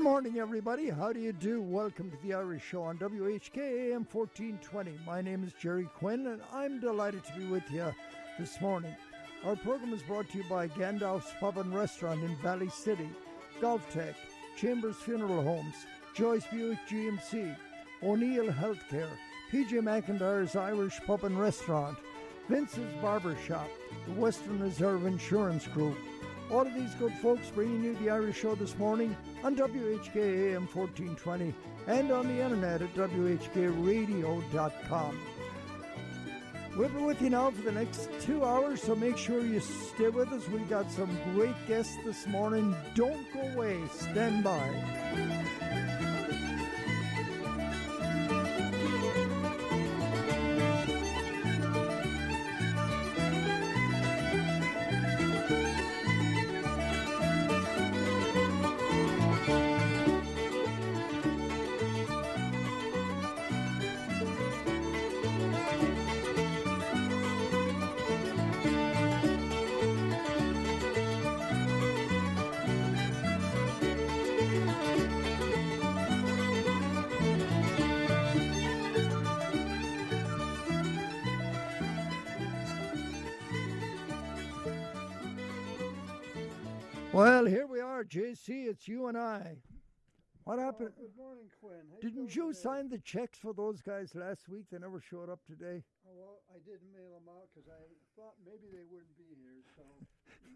Good morning, everybody. How do you do? Welcome to the Irish Show on WHK AM 1420. My name is Jerry Quinn, and I'm delighted to be with you this morning. Our program is brought to you by Gandalf's Pub and Restaurant in Valley City, Golf Tech, Chambers Funeral Homes, Joyce Buick GMC, O'Neill Healthcare, PJ McIntyre's Irish Pub and Restaurant, Vince's Barber Shop, the Western Reserve Insurance Group. All of these good folks bringing you the Irish Show this morning on WHK AM 1420 and on the internet at WHKRadio.com. We'll be with you now for the next two hours, so make sure you stay with us. We've got some great guests this morning. Don't go away. Stand by. JC. It's you and I. What oh, happened? Oh, good morning, Quinn. How Didn't doing you sign the checks for those guys last week? They never showed up today. Oh, well, I didn't mail them out because I thought maybe they wouldn't be here, so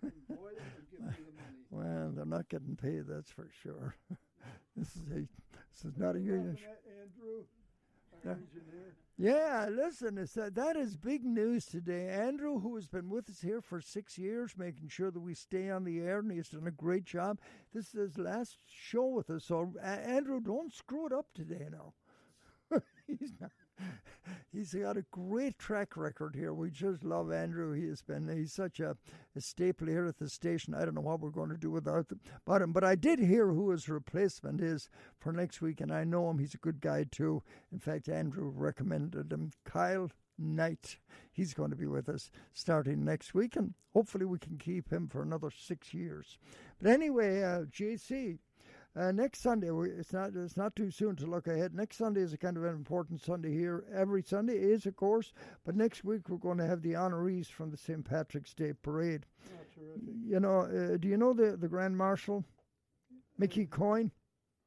you boil them and give me the money. Well, they're not getting paid, that's for sure. this is a this is not a union. Andrew, Yeah. listen, it's that, that is big news today. Andrew, who has been with us here for six years, making sure that we stay on the air, and he's done a great job. This is his last show with us, so uh, Andrew, don't screw it up today now. he's not. He's got a great track record here. We just love Andrew. He has been he's such a, a staple here at the station. I don't know what we're going to do without them, about him. But I did hear who his replacement is for next week, and I know him. He's a good guy too. In fact, Andrew recommended him. Kyle Knight. He's going to be with us starting next week, and hopefully we can keep him for another six years. But anyway, uh, JC. Uh, next Sunday, we- it's not it's not too soon to look ahead. Next Sunday is a kind of an important Sunday here. Every Sunday is, of course, but next week we're going to have the honorees from the St. Patrick's Day Parade. Oh, terrific. You know, uh, do you know the the Grand Marshal, Mickey Coyne?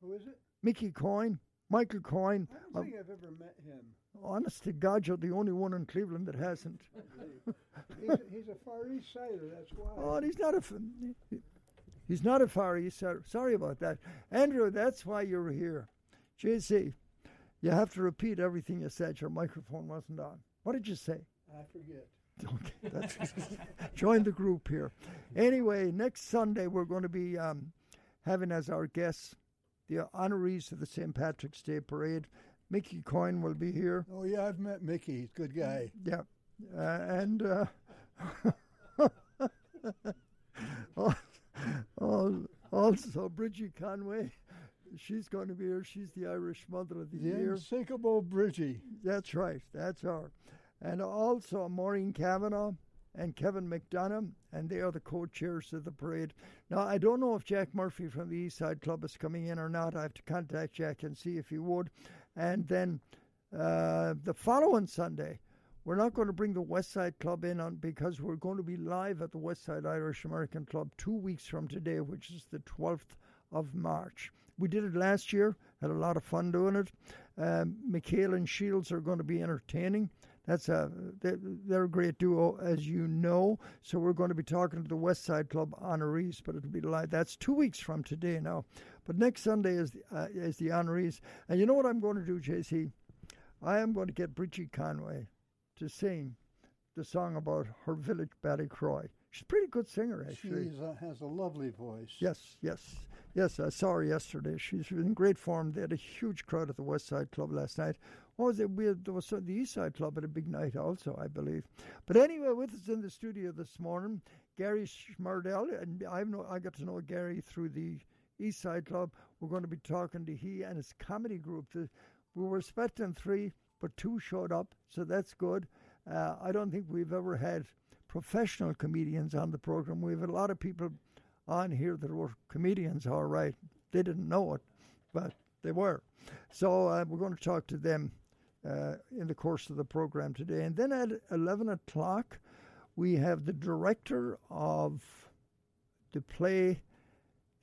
Who is it? Mickey Coyne, Michael Coyne. I don't Uh, think I've ever met him. honest to God, you're the only one in Cleveland that hasn't. He's a, he's a Far East Sider, that's why. Oh, and he's not a. He's not a Far East. Sorry about that, Andrew. That's why you're here, JC. You have to repeat everything you said. Your microphone wasn't on. What did you say? I forget. Okay, that's join the group here. Anyway, next Sunday we're going to be um, having as our guests the honorees of the St. Patrick's Day Parade. Mickey Coyne will be here. Oh, yeah, I've met Mickey. He's a good guy. Yeah, uh, and uh, also Bridgie Conway. She's going to be here. She's the Irish Mother of the The Year. unsinkable Bridgie. That's right. That's her. And also Maureen Kavanagh and Kevin McDonough, and they are the co-chairs of the parade. Now, I don't know if Jack Murphy from the East Side Club is coming in or not. I have to contact Jack and see if he would. And then uh, the following Sunday, we're not going to bring the West Side Club in on because we're going to be live at the West Side Irish American Club two weeks from today, which is the 12th of March. We did it last year, had a lot of fun doing it. Um, and Shields are going to be entertaining. That's a they're, they're a great duo, as you know. So we're going to be talking to the West Side Club honorees, but it'll be live. That's two weeks from today now. But next Sunday is the, uh, is the honorees, and you know what I'm going to do, JC? I am going to get Bridgie Conway to sing the song about her village, Ballycroy. She's a pretty good singer, actually. She has a lovely voice. Yes, yes, yes. I saw her yesterday. She's in great form. They had a huge crowd at the West Side Club last night. What was it? We had, there was the East Side Club had a big night also, I believe. But anyway, with us in the studio this morning, Gary Schmerdell, and I've know I got to know Gary through the East Side Club. We're going to be talking to he and his comedy group. The, we were expecting three, but two showed up, so that's good. Uh, I don't think we've ever had professional comedians on the program. We've had a lot of people on here that were comedians, all right. They didn't know it, but they were. So uh, we're going to talk to them uh, in the course of the program today. And then at 11 o'clock, we have the director of the play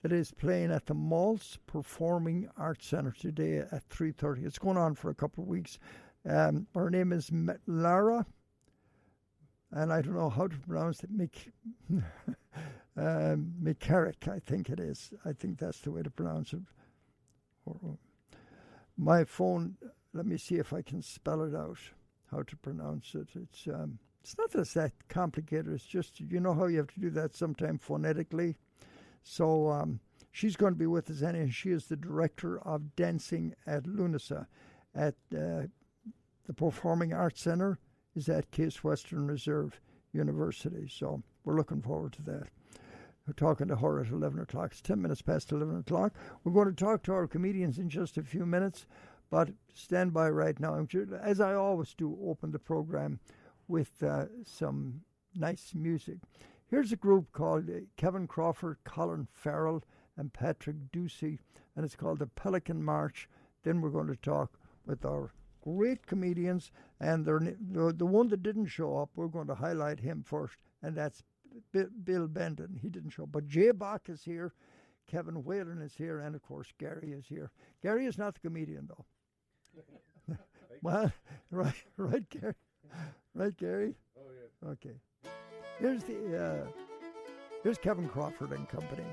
that is playing at the Maltz Performing Arts Centre today at 3.30. It's going on for a couple of weeks. Um, her name is Lara, and I don't know how to pronounce it, Mik- um, McCarrick, I think it is. I think that's the way to pronounce it. My phone, let me see if I can spell it out, how to pronounce it. It's um, it's not that that complicated. It's just, you know how you have to do that sometime phonetically. So um, she's going to be with us, and she is the director of dancing at Lughnasa at uh, the Performing Arts Centre is at Case Western Reserve University. So we're looking forward to that. We're talking to her at 11 o'clock. It's 10 minutes past 11 o'clock. We're going to talk to our comedians in just a few minutes, but stand by right now. As I always do, open the program with uh, some nice music. Here's a group called uh, Kevin Crawford, Colin Farrell, and Patrick Doocey, and it's called the Pelican March. Then we're going to talk with our great comedians, and the, the one that didn't show up, we're going to highlight him first, and that's Bill Benton. He didn't show up. But Jay Bach is here, Kevin Whalen is here, and of course Gary is here. Gary is not the comedian, though. well, right, right, Gary. Right, Gary? Oh, yeah. Okay. Here's the, uh, here's Kevin Crawford and Company.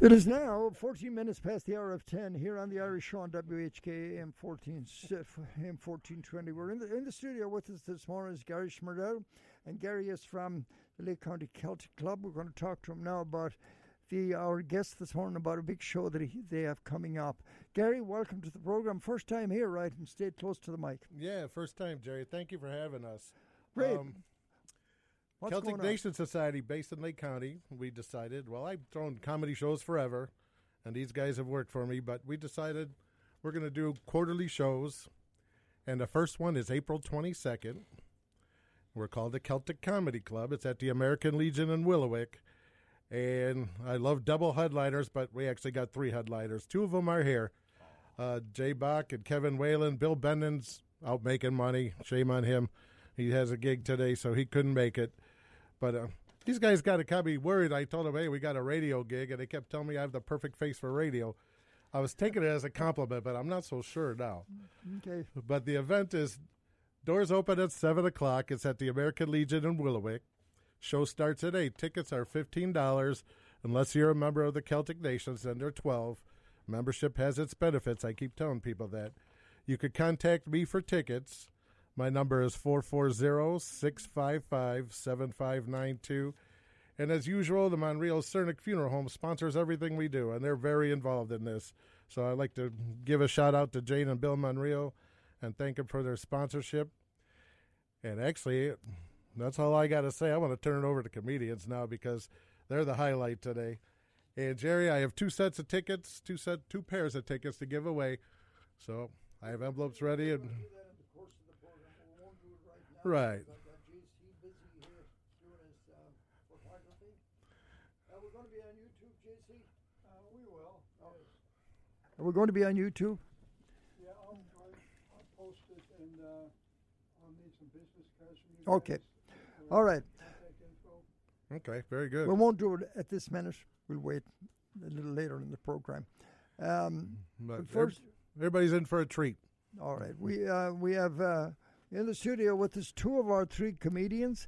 It is now 14 minutes past the hour of 10 here on the Irish Show on WHK AM 14, AM 1420. We're in the, in the studio with us this morning is Gary Schmerdell, and Gary is from the Lake County Celtic Club. We're going to talk to him now about the our guest this morning about a big show that he, they have coming up. Gary, welcome to the program. First time here, right? And stay close to the mic. Yeah, first time, Jerry. Thank you for having us. Great. Um, What's Celtic Nation Society, based in Lake County, we decided, well, I've thrown comedy shows forever, and these guys have worked for me, but we decided we're going to do quarterly shows. And the first one is April 22nd. We're called the Celtic Comedy Club. It's at the American Legion in Willowick. And I love double headliners, but we actually got three headliners. Two of them are here uh, Jay Bach and Kevin Whalen. Bill Bendon's out making money. Shame on him. He has a gig today, so he couldn't make it. But uh, these guys got to kind of be worried. I told them, hey, we got a radio gig, and they kept telling me I have the perfect face for radio. I was taking it as a compliment, but I'm not so sure now. Okay. But the event is doors open at 7 o'clock. It's at the American Legion in Willowick. Show starts at 8. Tickets are $15 unless you're a member of the Celtic Nations, then they're 12 Membership has its benefits. I keep telling people that. You could contact me for tickets my number is 440 655 7592. And as usual, the Monreal Cernick Funeral Home sponsors everything we do, and they're very involved in this. So I'd like to give a shout out to Jane and Bill Monreal and thank them for their sponsorship. And actually, that's all I got to say. I want to turn it over to comedians now because they're the highlight today. And Jerry, I have two sets of tickets, two set, two pairs of tickets to give away. So I have envelopes ready and. Right. Are we going to be on YouTube? Yeah, I'll, I'll, I'll post it and uh, I'll need some business cards from you. Okay. All right. Okay, very good. We won't do it at this minute. We'll wait a little later in the program. Um, but, but first, everybody's in for a treat. All right. We uh, we have uh, in the studio with us two of our three comedians,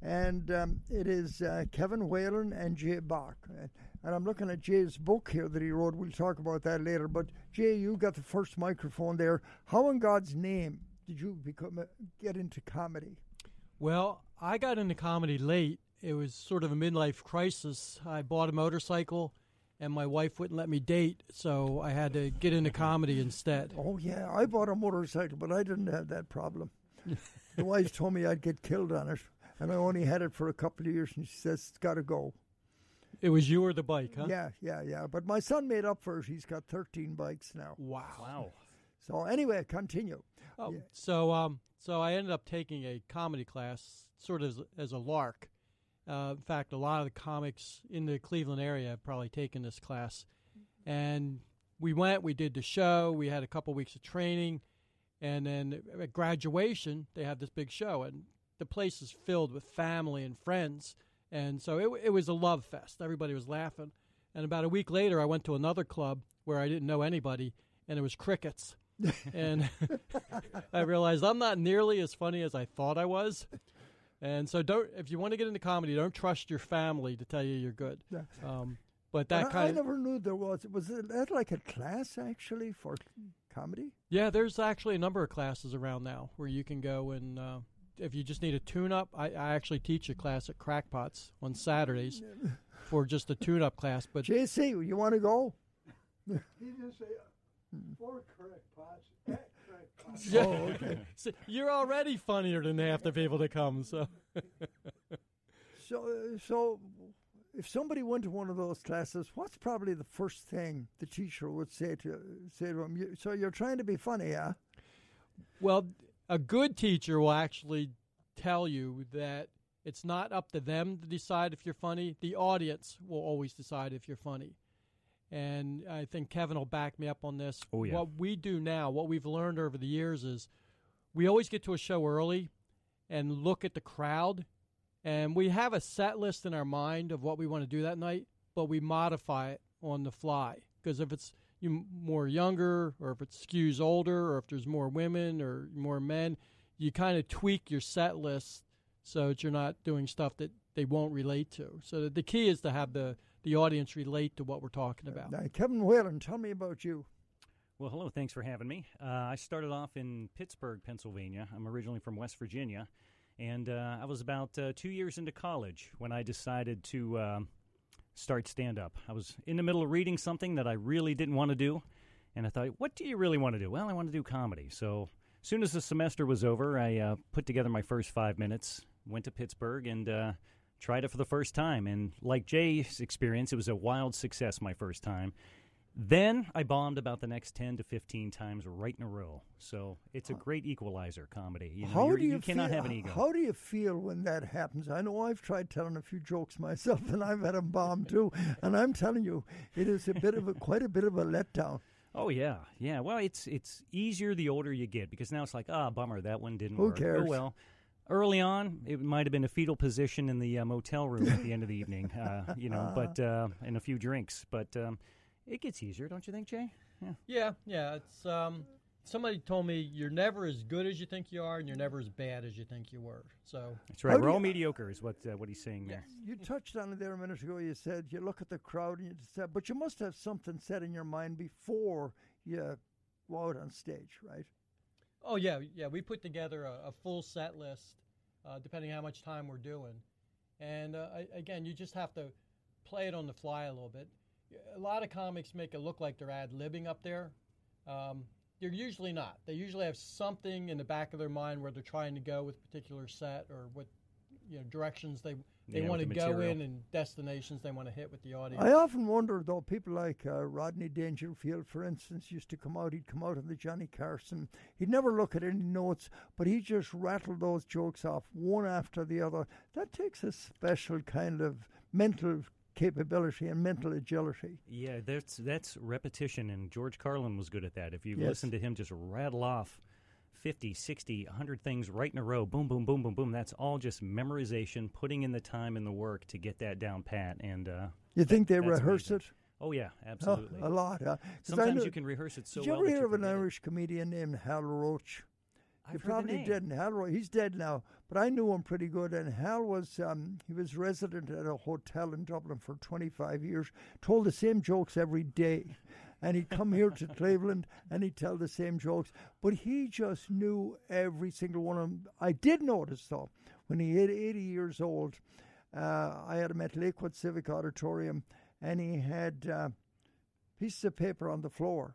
and um, it is uh, Kevin Whalen and Jay Bach. And I'm looking at Jay's book here that he wrote. We'll talk about that later. But Jay, you got the first microphone there. How in God's name did you become uh, get into comedy? Well, I got into comedy late. It was sort of a midlife crisis. I bought a motorcycle and my wife wouldn't let me date, so I had to get into comedy instead. Oh yeah, I bought a motorcycle, but I didn't have that problem the wife told me I'd get killed on it, and I only had it for a couple of years, and she says it's got to go. It was you or the bike, huh? Yeah, yeah, yeah. But my son made up for it. He's got 13 bikes now. Wow. Wow. So anyway, continue. Oh, yeah. so um, so I ended up taking a comedy class, sort of as, as a lark. Uh, in fact, a lot of the comics in the Cleveland area have probably taken this class, and we went. We did the show. We had a couple weeks of training and then at graduation, they have this big show, and the place is filled with family and friends. And so it, it was a love fest. Everybody was laughing. And about a week later, I went to another club where I didn't know anybody, and it was crickets. and I realized I'm not nearly as funny as I thought I was. And so, don't if you want to get into comedy, don't trust your family to tell you you're good. Um, but that kind I never knew there was. Was it that like a class actually for comedy? Yeah, there's actually a number of classes around now where you can go and uh, if you just need a tune-up, I, I actually teach a class at Crackpots on Saturdays for just a tune-up class. But JC, you want to go? he didn't say uh, for Crackpots. At crackpots. Yeah. Oh, okay. so you're already funnier than half the people that come. So. so, uh, so if somebody went to one of those classes, what's probably the first thing the teacher would say to say to them? So you're trying to be funny, yeah? Well, a good teacher will actually tell you that it's not up to them to decide if you're funny. The audience will always decide if you're funny. And I think Kevin will back me up on this. Oh, yeah. What we do now, what we've learned over the years is we always get to a show early and look at the crowd and we have a set list in our mind of what we want to do that night, but we modify it on the fly. Because if it's you more younger, or if it skews older, or if there's more women or more men, you kind of tweak your set list so that you're not doing stuff that they won't relate to. So the key is to have the the audience relate to what we're talking about. Now, Kevin Whalen, tell me about you. Well, hello. Thanks for having me. Uh, I started off in Pittsburgh, Pennsylvania. I'm originally from West Virginia, and uh, I was about uh, two years into college when I decided to um, start stand up. I was in the middle of reading something that I really didn't want to do, and I thought, what do you really want to do? Well, I want to do comedy. So, as soon as the semester was over, I uh, put together my first five minutes, went to Pittsburgh, and uh, tried it for the first time. And like Jay's experience, it was a wild success my first time. Then I bombed about the next 10 to 15 times right in a row. So it's a great equalizer comedy. You, know, how do you, you cannot feel, have an ego. How do you feel when that happens? I know I've tried telling a few jokes myself, and I've had them bomb too. And I'm telling you, it is a bit of a quite a bit of a letdown. Oh yeah, yeah. Well, it's it's easier the older you get because now it's like, ah, bummer, that one didn't Who work. cares? Oh well. Early on, it might have been a fetal position in the uh, motel room at the end of the evening, uh, you know, but uh, and a few drinks. But um, it gets easier, don't you think, Jay? Yeah. Yeah, yeah. It's um, somebody told me you're never as good as you think you are, and you're never as bad as you think you were. So That's right. How We're all you- mediocre, is what uh, what he's saying there. You touched on it there a minute ago. You said you look at the crowd and you said, but you must have something set in your mind before you go out on stage, right? Oh yeah, yeah. We put together a, a full set list, uh, depending how much time we're doing, and uh, I, again, you just have to play it on the fly a little bit. A lot of comics make it look like they're ad libbing up there. Um, they're usually not. They usually have something in the back of their mind where they're trying to go with a particular set or what you know directions they they Yeah, want to the go material. in and destinations they want to hit with the audience. I often wonder, though, people like uh, Rodney Dangerfield, for instance, used to come out. He'd come out on the Johnny Carson. He'd never look at any notes, but he just rattled those jokes off one after the other. That takes a special kind of mental capability and mental agility. Yeah, that's that's repetition, and George Carlin was good at that. If you Yes. listen to him just rattle off 50, 60, 100 things right in a row, boom, boom, boom, boom, boom, that's all just memorization, putting in the time and the work to get that down pat. And uh, You think they rehearse amazing. it? oh yeah, Oh, absolutely. a lot. I Sometimes know- you can rehearse it so Did you well. ever hear of an it. Irish comedian named Hal Roach? I've you heard the probably didn't. Hal he's dead now, but I knew him pretty good. And Hal was um, he was resident at a hotel in Dublin for 25 years. Told the same jokes every day, and he'd come here to Cleveland and he'd tell the same jokes. But he just knew every single one of them. I did notice though when he hit 80 years old, uh, I had him at Lakewood Civic Auditorium, and he had uh, pieces of paper on the floor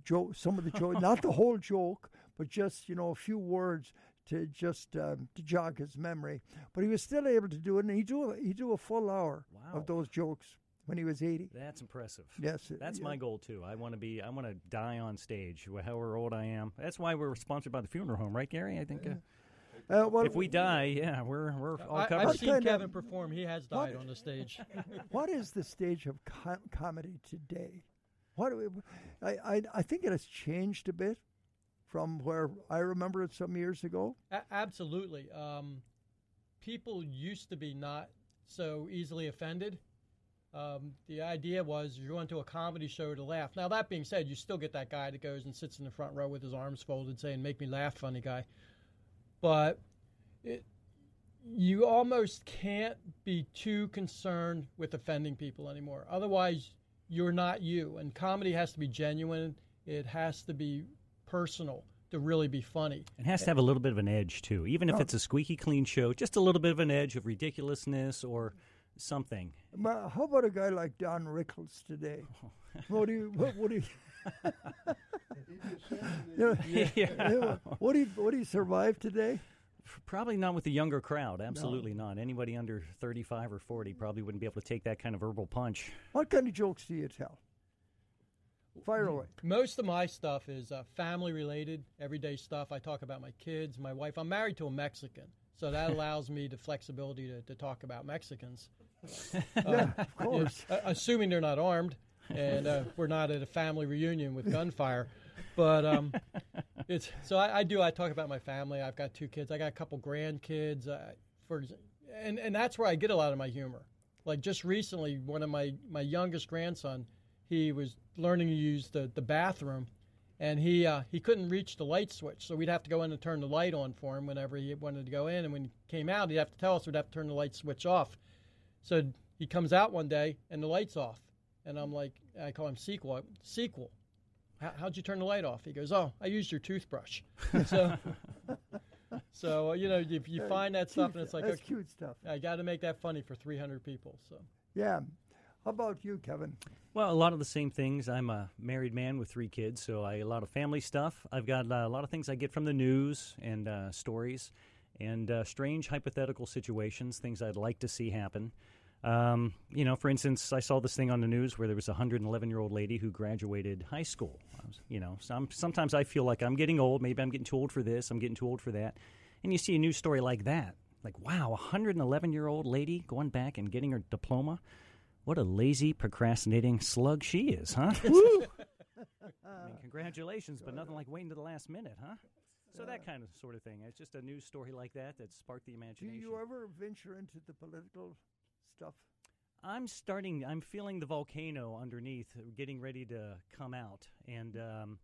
the joke, some of the joke, not the whole joke, but just you know a few words to just um, to jog his memory. But he was still able to do it, and he do he do a full hour Wow. of those jokes when he was eighty. That's impressive. Yes, That's yeah. my goal too. I want to be. I want to die on stage, however old I am. That's why we're sponsored by the funeral home, right, Gary? I think uh, Uh, well, if we die, yeah, we're we're all covered. I've seen kind of- Kevin perform. He has died on the stage. what is the stage of com- comedy today? What I, I I think it has changed a bit from where I remember it some years ago. A- absolutely. Um, people used to be not so easily offended. Um, the idea was you're going to a comedy show to laugh. Now, that being said, you still get that guy that goes and sits in the front row with his arms folded saying, Make me laugh, funny guy. But it, you almost can't be too concerned with offending people anymore. Otherwise, you're not you. And comedy has to be genuine, it has to be personal to really be funny. It has to have a little bit of an edge too, even if oh. it's a squeaky clean show. Just a little bit of an edge of ridiculousness or something. Ma- How about a guy like Don Rickles today? Oh. What do you what, what do you? you know, yeah. you know, would he would he survive today? Probably not with the younger crowd. Absolutely not. Anybody under 35 or 40 probably wouldn't be able to take that kind of verbal punch. What kind of jokes do you tell? Fire away. Most of my stuff is uh, family related, everyday stuff. I talk about my kids, my wife. I'm married to a Mexican, so that allows me the flexibility to, to talk about Mexicans. Yeah, of course. Uh, assuming they're not armed and uh, we're not at a family reunion with gunfire. But um, it's so I, I do. I talk about my family. I've got two kids. I got a couple grandkids. Uh, for and and that's where I get a lot of my humor. Like just recently, one of my my youngest grandson, he was learning to use the the bathroom, and he uh, he couldn't reach the light switch, so we'd have to go in and turn the light on for him whenever he wanted to go in. And when he came out, he'd have to tell us we'd have to turn the light switch off. So he comes out one day and the light's off, and I'm like, I call him sequel. Sequel. How, how'd you turn the light off? He goes, Oh, I used your toothbrush. so, so uh, you know, if you find that stuff and it's like, That's okay, cute stuff. I got to make that funny for 300 people. So. Yeah. How about you, Kevin? Well, a lot of the same things. I'm a married man with three kids, so I a lot of family stuff. I've got uh, a lot of things I get from the news and uh, stories, and uh, strange hypothetical situations, things I'd like to see happen. Um, you know, for instance, I saw this thing on the news where there was a 111 year old lady who graduated high school. I was, you know, some, sometimes I feel like I'm getting old. Maybe I'm getting too old for this. I'm getting too old for that. And you see a news story like that, like wow, a 111 year old lady going back and getting her diploma. What a lazy, procrastinating slug she is, huh? I mean, congratulations, but nothing like waiting to the last minute, huh? So that kind of sort of thing. It's just a news story like that that sparked the imagination. Do you ever venture into the political stuff? I'm starting. I'm feeling the volcano underneath, getting ready to come out, and um,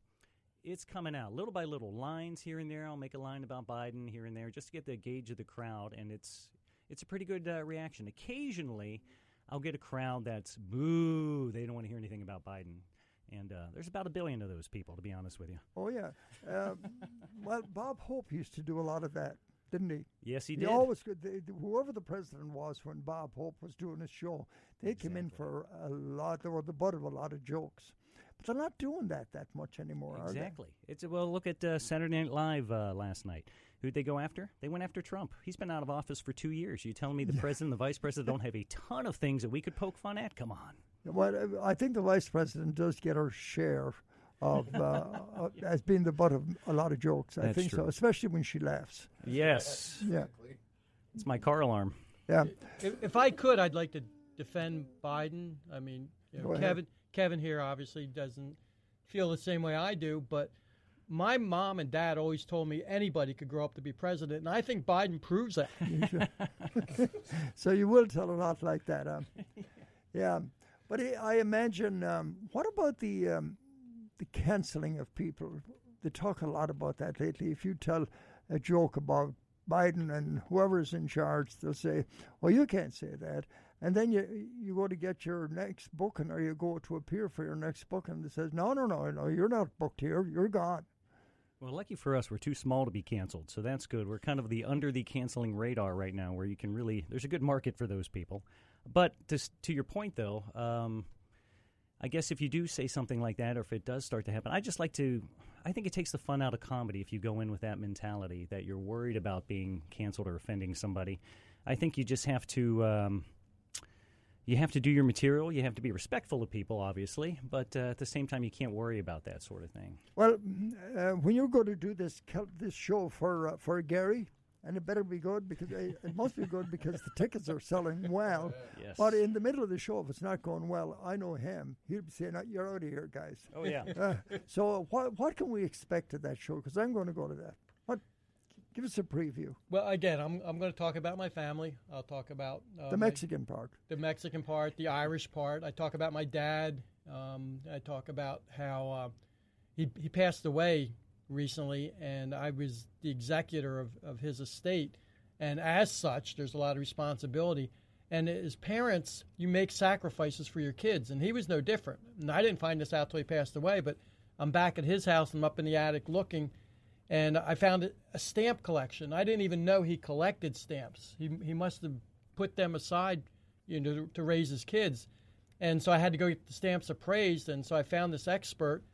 it's coming out little by little. Lines here and there. I'll make a line about Biden here and there, just to get the gauge of the crowd, and it's it's a pretty good uh, reaction. Occasionally, I'll get a crowd that's boo. They don't want to hear anything about Biden, and uh, there's about a billion of those people, to be honest with you. Oh, yeah. Uh, well, Bob Hope used to do a lot of that, didn't he? Yes, he He did. always could. They, whoever the president was when Bob Hope was doing his show, they came in for a lot. They were the butt of a lot of jokes, but they're not doing that that much anymore, are they? Exactly. It's well. Look at uh, Saturday Night Live uh, last night. Who'd they go after? They went after Trump. He's been out of office for two years. You telling me the president, and the vice president, don't have a ton of things that we could poke fun at? Come on. Well, I think the vice president does get her share of uh, uh, as being the butt of a lot of jokes. I That's think so, especially when she laughs. Yes, Yeah, it's my car alarm. yeah. If, if I could, I'd like to defend Biden. I mean, you know, Go ahead. Kevin Kevin here obviously doesn't feel the same way I do, but my mom and dad always told me anybody could grow up to be president, and I think Biden proves that. So you will tell a lot like that. Um, yeah, but I I imagine. Um, what about the um, the canceling of people? They talk a lot about that lately. If you tell a joke about Biden and whoever's in charge, they'll say, "Well, you can't say that." And then you you go to get your next booking, or you go to appear for your next booking, it says, "No, no, no, no, you're not booked here. You're gone." Well, lucky for us, we're too small to be canceled, so that's good. We're kind of the under the canceling radar right now, where you can really there's a good market for those people. But to to your point, though, um, I guess if you do say something like that, or if it does start to happen, I just like to. I think it takes the fun out of comedy if you go in with that mentality that you're worried about being canceled or offending somebody. I think you just have to. Um, you have to do your material. You have to be respectful of people, obviously, but uh, at the same time, you can't worry about that sort of thing. Well, uh, when you're going to do this this show for uh, for Gary, and it better be good because uh, it must be good because the tickets are selling well. Yes. But in the middle of the show, if it's not going well, I know him. He'll be saying, "Uh, "You're out of here, guys." oh yeah. Uh, so what what can we expect at that show? Because I'm going to go to that. What? Give us a preview. well, again, I'm I'm going to talk about my family. I'll talk about uh, The my- Mexican part. the Mexican part, the Irish part. I talk about my dad. Um, I talk about how uh, he he passed away recently, and I was the executor of, of his estate, and as such, there's a lot of responsibility. And as parents, you make sacrifices for your kids, and he was no different. And I didn't find this out till he passed away, but I'm back at his house. And I'm up in the attic looking, and I found a- a stamp collection. I didn't even know he collected stamps. He he must have put them aside, you know, to, to raise his kids. And so I had to go get the stamps appraised, and so I found this expert,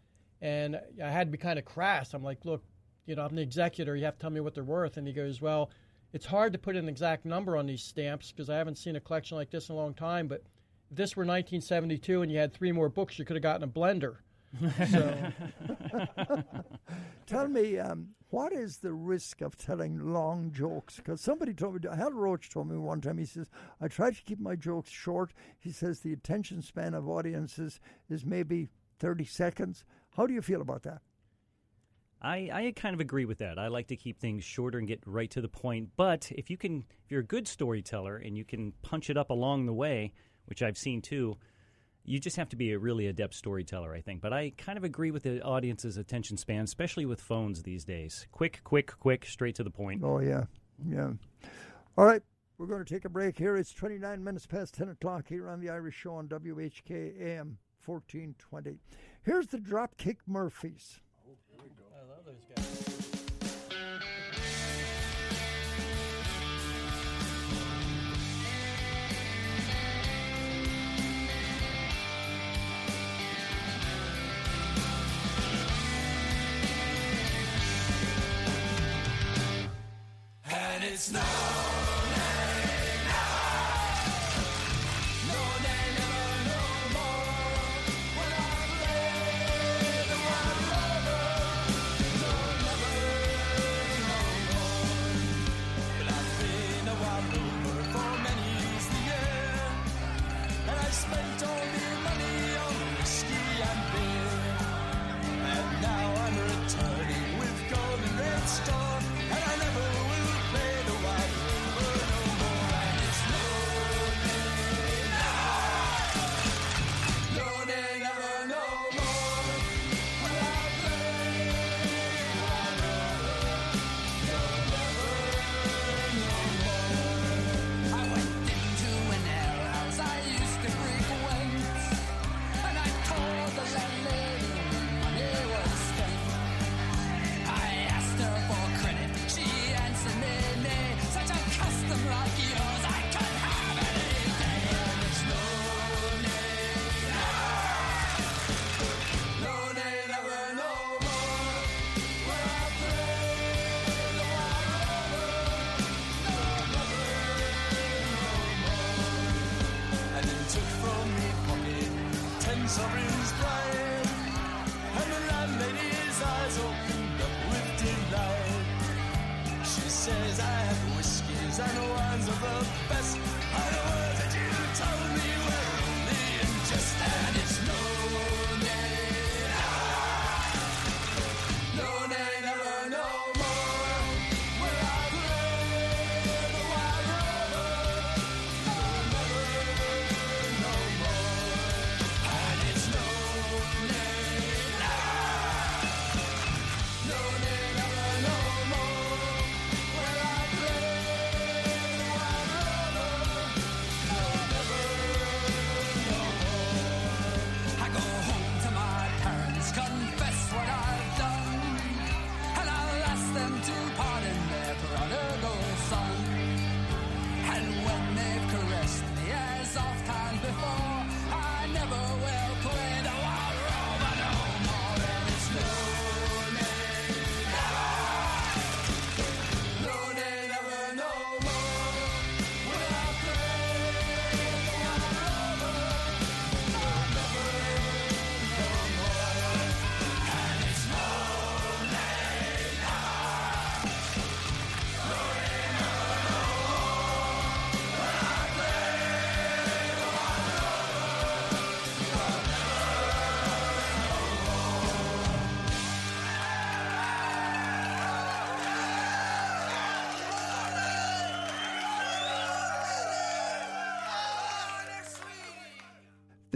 and I had to be kind of crass. I'm like, look, you know, I'm the executor. You have to tell me what they're worth. And he goes, well, it's hard to put an exact number on these stamps because I haven't seen a collection like this in a long time. But if this were 1972 and you had three more books, you could have gotten a blender. So Tell me, um, what is the risk of telling long jokes? Because somebody told me, Hal Roach told me one time, he says, I try to keep my jokes short. He says the attention span of audiences is maybe 30 seconds. How do you feel about that? I, I kind of agree with that. I like to keep things shorter and get right to the point. But if you can, if you're a good storyteller and you can punch it up along the way, which I've seen too, you just have to be a really adept storyteller, I think. But I kind of agree with the audience's attention span, especially with phones these days. Quick, quick, quick, straight to the point. Oh, yeah. Yeah. All right. We're going to take a break here. It's 29 minutes past 10 o'clock here on the Irish Show on WHK AM 1420. Here's the Dropkick Murphys. I love those guys. I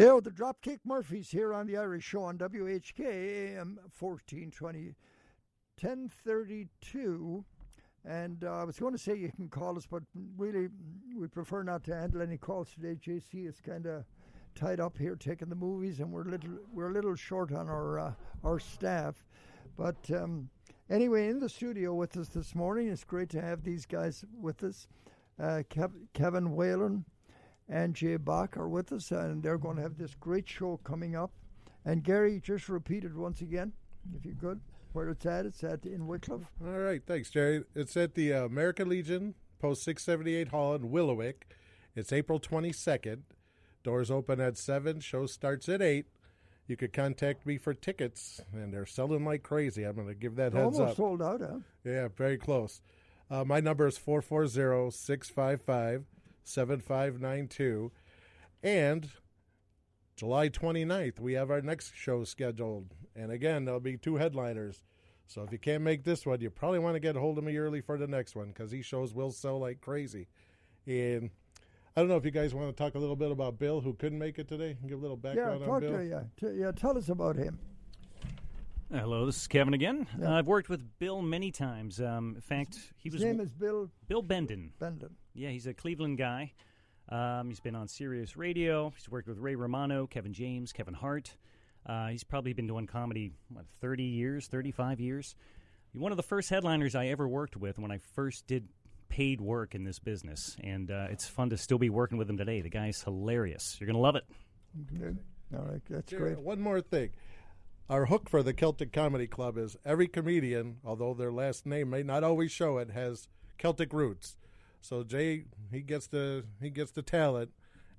Are the Dropkick Murphys here on the Irish Show on WHK AM 1420, 1032. And uh, I was going to say you can call us, but really we prefer not to handle any calls today. JC is kind of tied up here taking the movies, and we're little we're a little short on our uh, our staff. But um, anyway, in the studio with us this morning, it's great to have these guys with us. Uh, Kev- Kevin Whalen and Jay Bach are with us, and they're going to have this great show coming up. And Gary, just repeat it once again, if you could, where it's at. It's at in Wickliffe. All right, thanks, Jerry. It's at the uh, American Legion, Post 678 Hall in Willowick. It's April 22nd. Doors open at 7, show starts at 8. You could contact me for tickets, and they're selling like crazy. I'm going to give that heads Almost up. sold out, huh? Yeah, very close. Uh, my number is 440 655 7592. And July 29th, we have our next show scheduled. And again, there'll be two headliners. So if you can't make this one, you probably want to get a hold of me early for the next one because these shows will sell like crazy. And I don't know if you guys want to talk a little bit about Bill, who couldn't make it today, and give a little Yeah, background on talk Bill. to you. T- yeah, tell us about him. Hello, this is Kevin again. Yeah. Uh, I've worked with Bill many times. Um, in fact, he His was name is Bill Bill Bendon. Bendon. Yeah, he's a Cleveland guy. Um, he's been on Sirius Radio. He's worked with Ray Romano, Kevin James, Kevin Hart. Uh, he's probably been doing comedy what thirty years, thirty-five years. One of the first headliners I ever worked with when I first did paid work in this business, and uh, it's fun to still be working with him today. The guy's hilarious. You're gonna love it. Good. All right, that's Here, great. One more thing. Our hook for the Celtic Comedy Club is every comedian, although their last name may not always show it, has Celtic roots. So Jay, he gets the he gets the talent,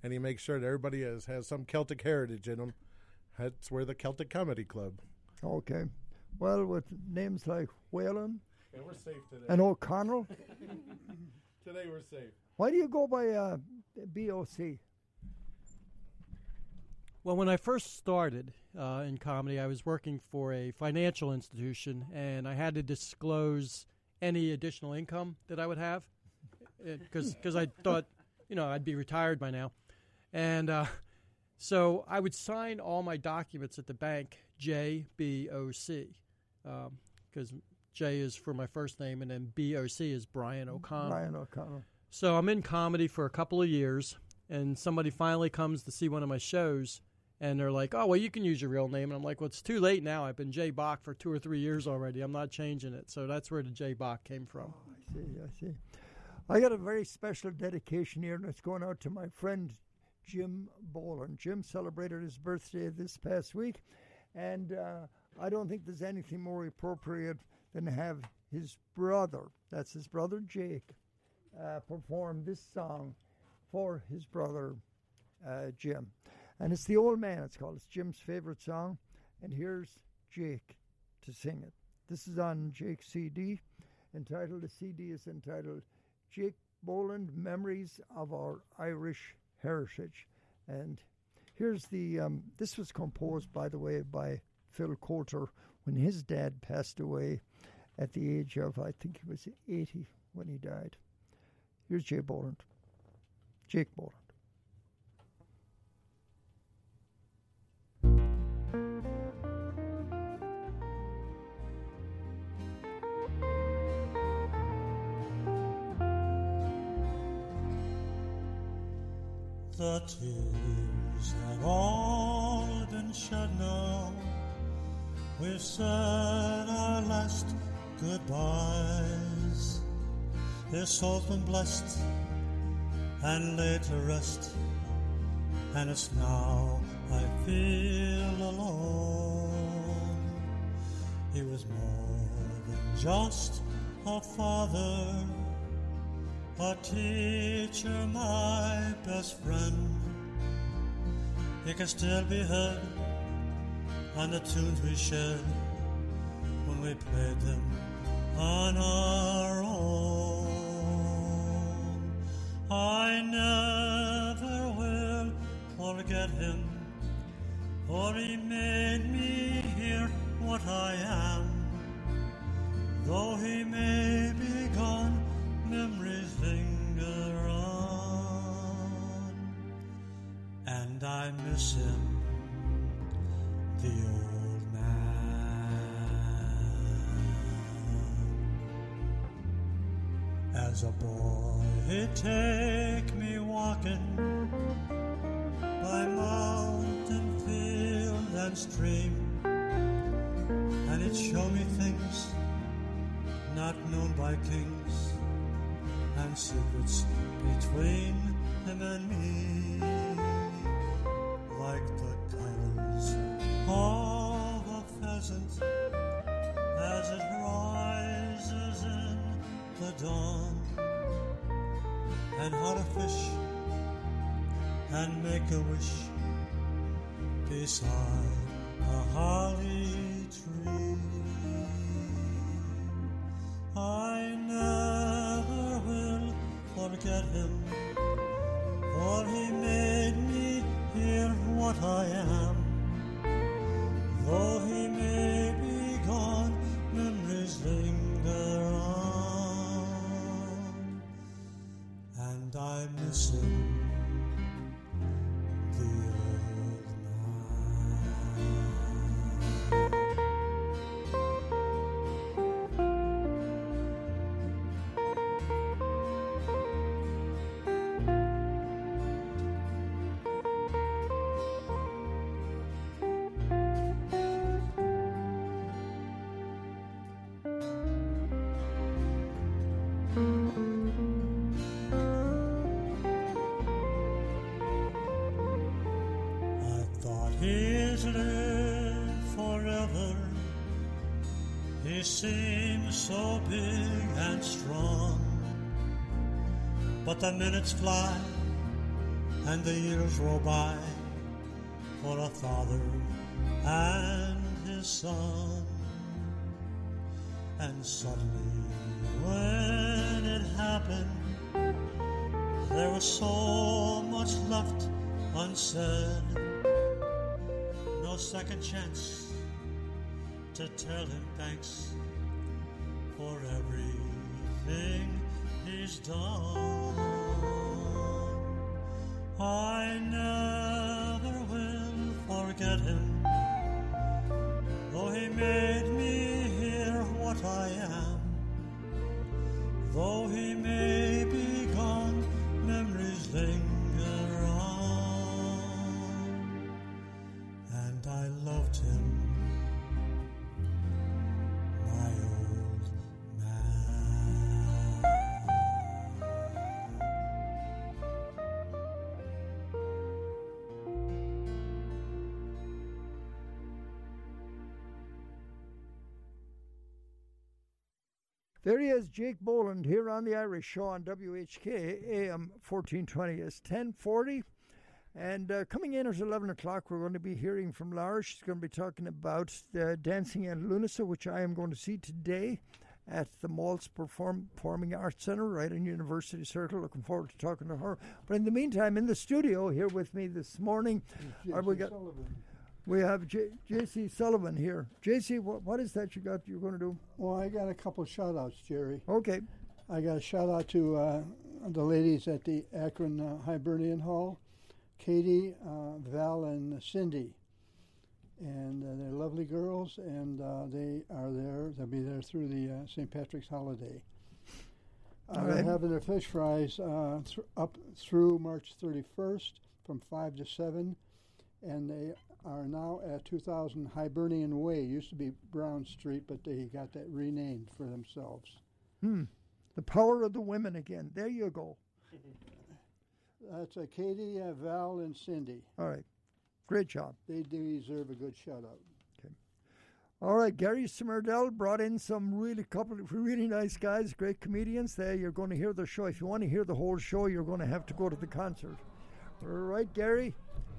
and he makes sure that everybody has has some Celtic heritage in them. That's where the Celtic Comedy Club. Okay. Well, with names like Whalen And we're safe today. and O'Connell, today we're safe. why do you go by uh, BOC? Well, when I first started uh, in comedy, I was working for a financial institution, and I had to disclose any additional income that I would have, because I thought, you know, I'd be retired by now, and uh, so I would sign all my documents at the bank JBOC, because J is for my first name, and then BOC is Brian O'Connell. Brian O'Connell. So I'm in comedy for a couple of years, and somebody finally comes to see one of my shows, and they're like, "Oh, well, you can use your real name." And I'm like, "Well, it's too late now. I've been Jay Bach for two or three years already. I'm not changing it." So that's where the Jay Bach came from. I see, I see. I got a very special dedication here, and it's going out to my friend Jim Boland. Jim celebrated his birthday this past week, and uh, I don't think there's anything more appropriate than have his brother, that's his brother Jake, uh, perform this song for his brother uh, Jim. And it's The Old Man, it's called. It's Jim's favorite song, and here's Jake to sing it. This is on Jake's CD entitled, the CD is entitled Jake Boland Memories of Our Irish Heritage. And here's the, um, this was composed, by the way, by Phil Coulter when his dad passed away at the age of, I think he was 80 when he died. Here's Jay Boland. Jake Boland. The tears have all been shed now. We've said our last goodbyes. Their souls been blessed and laid to rest. And it's now I feel alone. He was more than just a father a teacher, my best friend. He can still be heard on the tunes we shared when we played them on our own. I never will forget him, for he made me hear what I am. Though he may I miss him, the old man. As a boy, he'd take me walking by mountain, field, and stream, and he'd show me things not known by kings and secrets between him and me, fish and make a wish beside a holly But the minutes fly and the years roll by for a father and his son. And suddenly, when it happened, there was so much left unsaid. No second chance to tell him thanks for everything he's done. There he is, Jake Boland, here on the Irish Show on WHK AM 1420. It's 1040. And uh, coming in at 11 o'clock, we're going to be hearing from Laura. She's going to be talking about uh, Dancing and Lughnasa, which I am going to see today at the Maltz Perform- Performing Arts Centre right in University Circle. Looking forward to talking to her. But in the meantime, in the studio here with me this morning, are we got, Sullivan. We have J- J.C. Sullivan here. J.C., what, what is that you got you're going to do? Well, I got a couple shout outs, Jerry. Okay. I got a shout out to uh, the ladies at the Akron uh, Hibernian Hall, Katie, uh, Val, and Cindy. And uh, they're lovely girls, and uh, they are there. They'll be there through the uh, St. Patrick's holiday. Uh, they're having their fish fries uh, thr up through March 31st from 5 to 7, and they are now at 2000 Hibernian Way. Used to be Brown Street, but they got that renamed for themselves. Hmm. The power of the women again. There you go. That's uh, Katie, uh, Val, and Cindy. All right. Great job. They do deserve a good shout out. Okay. All right, Gary Smerdell brought in some really couple of really nice guys, great comedians. There, you're going to hear the show. If you want to hear the whole show, you're going to have to go to the concert. Right, Gary.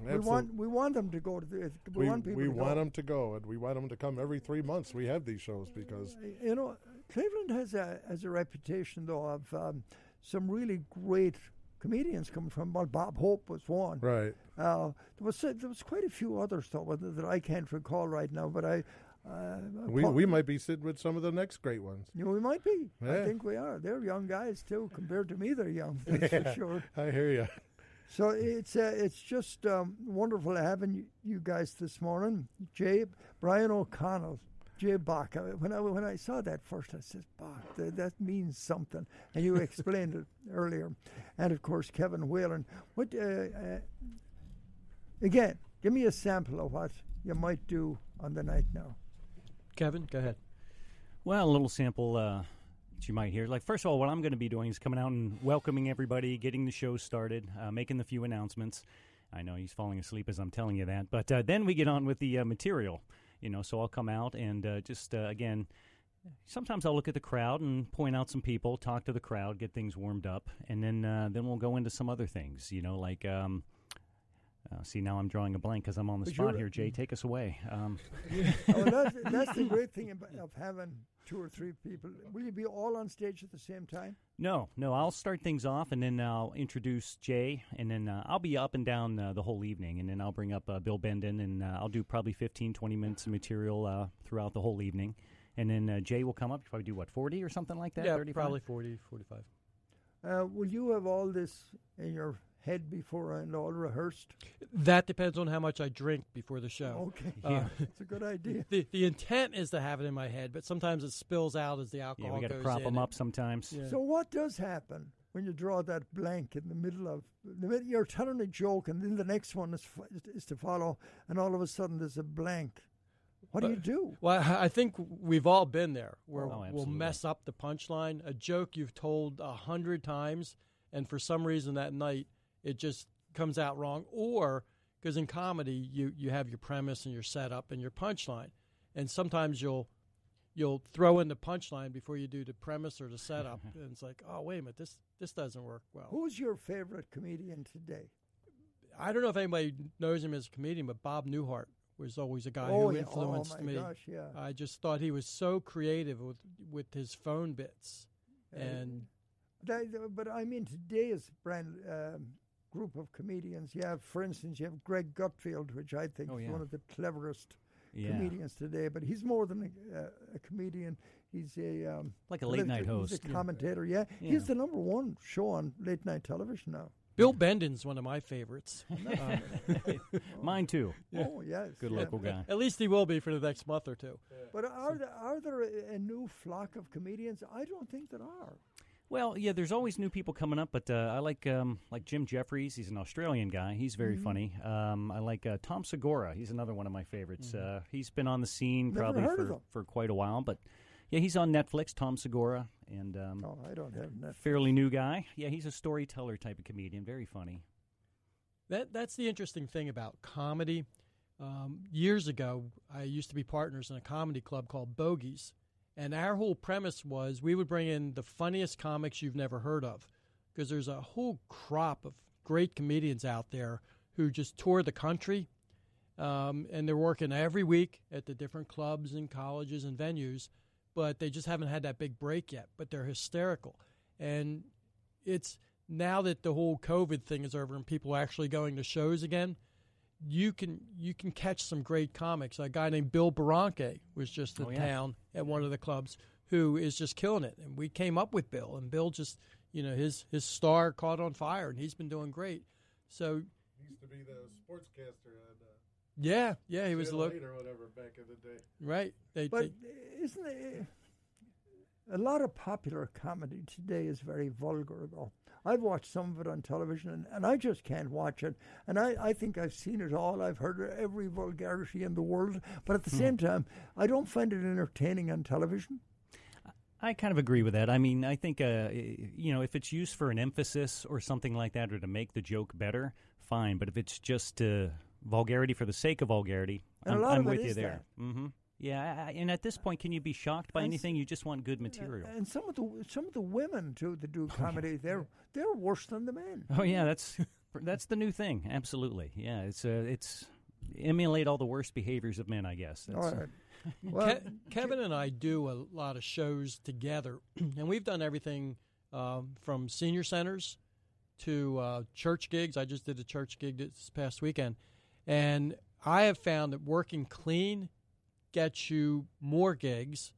We want we want them to go to the. We, we want people we to want go. them to go, and we want them to come every three months. We have these shows because You know, Cleveland has a has a reputation though of um, some really great comedians coming from. Well, Bob Hope was one. right. Uh, there was there was quite a few others though that I can't recall right now, but I. Uh, We we might be sitting with some of the next great ones. Yeah, we might be. I think we are. They're young guys too. Compared to me, they're young. That's for sure. I hear you. So it's uh, it's just um, wonderful having you, you guys this morning. Jay, Brian O'Connell, Jay Bach. When I when I saw that first, I said, "Bach, that, that means something." And you explained it earlier, and of course Kevin Whalen. What uh, uh, again? Give me a sample of what you might do on the night now. Kevin, go ahead. Well, a little sample uh, that you might hear. Like, first of all, what I'm going to be doing is coming out and welcoming everybody, getting the show started, uh, making the few announcements. I know he's falling asleep as I'm telling you that, but uh, then we get on with the uh, material. You know, so I'll come out and uh, just uh, again. Sometimes I'll look at the crowd and point out some people, talk to the crowd, get things warmed up, and then uh, then we'll go into some other things. You know, like um, uh, see now I'm drawing a blank because I'm on the But spot here. Jay, take us away. Um, oh, that's, that's the great thing about, of having two or three people. Will you be all on stage at the same time? No, no. I'll start things off, and then I'll introduce Jay, and then uh, I'll be up and down uh, the whole evening, and then I'll bring up uh, Bill Bendon, and uh, I'll do probably 15, 20 minutes of material uh, throughout the whole evening. And then uh, Jay will come up, probably do what, 40 or something like that? yeah, 35? probably 40, 45. Uh, will you have all this in your head before and all rehearsed? That depends on how much I drink before the show. Okay, Uh, it's a good idea. the the intent is to have it in my head, but sometimes it spills out as the Yeah, alcohol we got to prop them up sometimes. Yeah. So what does happen when you draw that blank in the middle of the minute you're telling a joke and then the next one is is to follow, and all of a sudden there's a blank? What do you do? Well, I I think we've all been there where Oh, we'll mess up the punchline, a joke you've told a hundred times, and for some reason that night it just comes out wrong, or because in comedy you you have your premise and your setup and your punchline, and sometimes you'll you'll throw in the punchline before you do the premise or the setup, and it's like, oh wait a minute, this this doesn't work well. Who's your favorite comedian today? I don't know if anybody knows him as a comedian, but Bob Newhart was always a guy oh, who yeah. influenced oh, my me. gosh, yeah. I just thought he was so creative with with his phone bits, Uh, and That- but I mean, today is brand um, group of comedians. You have, for instance, you have Greg Gutfeld, which I think Oh, is yeah. one of the cleverest Yeah. comedians today. But he's more than a, uh, a comedian. He's a um, Like a late is night it? host. He's a commentator. Yeah, Yeah. he's the number one show on late night television now. Bill Bendon's one of my favorites. Um, Mine too. Oh yes, Good yeah. local guy. at least he will be for the next month or two. But are there, are there a, a new flock of comedians? I don't think there are. Well, yeah, there's always new people coming up, but uh, I like um, like Jim Jefferies. He's an Australian guy. He's very Mm-hmm. funny. Um, I like uh, Tom Segura. He's another one of my favorites. Uh, he's been on the scene Never probably for, for quite a while, but yeah, he's on Netflix. Tom Segura, and um, Oh, I don't have that. fairly new guy. Yeah, he's a storyteller type of comedian. Very funny. That that's the interesting thing about comedy. Um, years ago, I used to be partners in a comedy club called Bogies, and our whole premise was we would bring in the funniest comics you've never heard of, because there's a whole crop of great comedians out there who just tour the country, um, and they're working every week at the different clubs and colleges and venues, but they just haven't had that big break yet. But they're hysterical, and it's now that the whole COVID thing is over and people are actually going to shows again, you can you can catch some great comics. A guy named Bill Baranke was just in Oh, yeah. town at one of the clubs who is just killing it. And we came up with Bill, and Bill just you know his his star caught on fire, and he's been doing great. So He used to be the sportscaster on uh, yeah, yeah, he was Channel look or whatever back in the day. right. They, But they- isn't it? A lot of popular comedy today is very vulgar, though. I've watched some of it on television, and, and I just can't watch it. And I, I think I've seen it all. I've heard every vulgarity in the world. But at the same time, I don't find it entertaining on television. I kind of agree with that. I mean, I think uh, you know if it's used for an emphasis or something like that, or to make the joke better, fine. But if it's just uh, vulgarity for the sake of vulgarity, And I'm, I'm with you there. Mm-hmm. Yeah, I- I- and at this point, can you be shocked by And anything? You just want good material. And some of the some of the women too that do comedy, they're they're worse than the men. Oh yeah, that's that's the new thing. Absolutely. Yeah, it's uh, it's emulate all the worst behaviors of men. I guess. That's, uh, right. Well, Ke- Kevin and I do a lot of shows together, and we've done everything um, from senior centers to uh, church gigs. I just did a church gig this past weekend, and I have found that working clean gets you more gigs,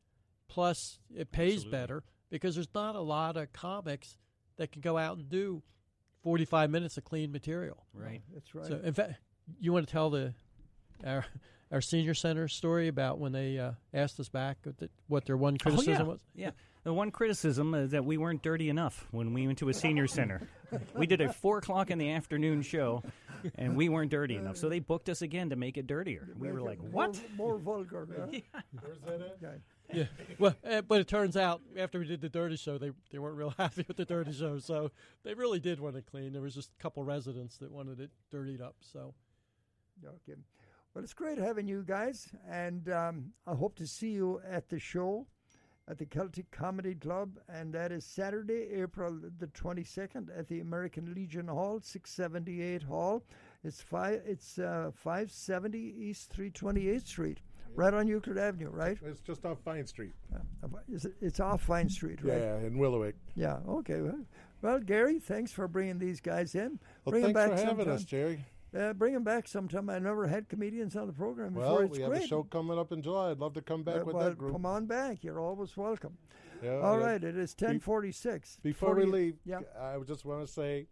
plus it pays Absolutely. better because there's not a lot of comics that can go out and do 45 minutes of clean material. right. that's right. So, in fact, you want to tell the our our senior center story about when they uh, asked us back what, their one criticism oh, yeah. was? Yeah. The one criticism is that we weren't dirty enough when we went to a senior center. we did a four o'clock in the afternoon show, and we weren't dirty enough. So they booked us again to make it dirtier. We were like, "What?" More, more vulgar. huh? Where's that at? Yeah. Yeah. Well, uh, but it turns out after we did the dirty show, they they weren't real happy with the dirty show, so they really did want it clean. There was just a couple residents that wanted it dirtied up. So Okay. Well, it's great having you guys, and um, I hope to see you at the show at the Celtic Comedy Club, and that is Saturday, April the 22nd at the American Legion Hall, 678 Hall. It's five. It's uh, 570 East 328th Street, right on Euclid Avenue, right? It's just off Fine Street. Uh, It's off Vine Street, right? Yeah, in Willowick. Yeah. Okay. Well, Gary, thanks for bringing these guys in. Well, bring thanks back for having sometime. us, Jerry. Uh, bring them back sometime. I never had comedians on the program before. Well, it's we have great. a show coming up in July. I'd love to come back Uh, with well, that group. Come on back. You're always welcome. Yeah, All yeah. right, it is 1046. Before we leave, Yeah. I just want to say,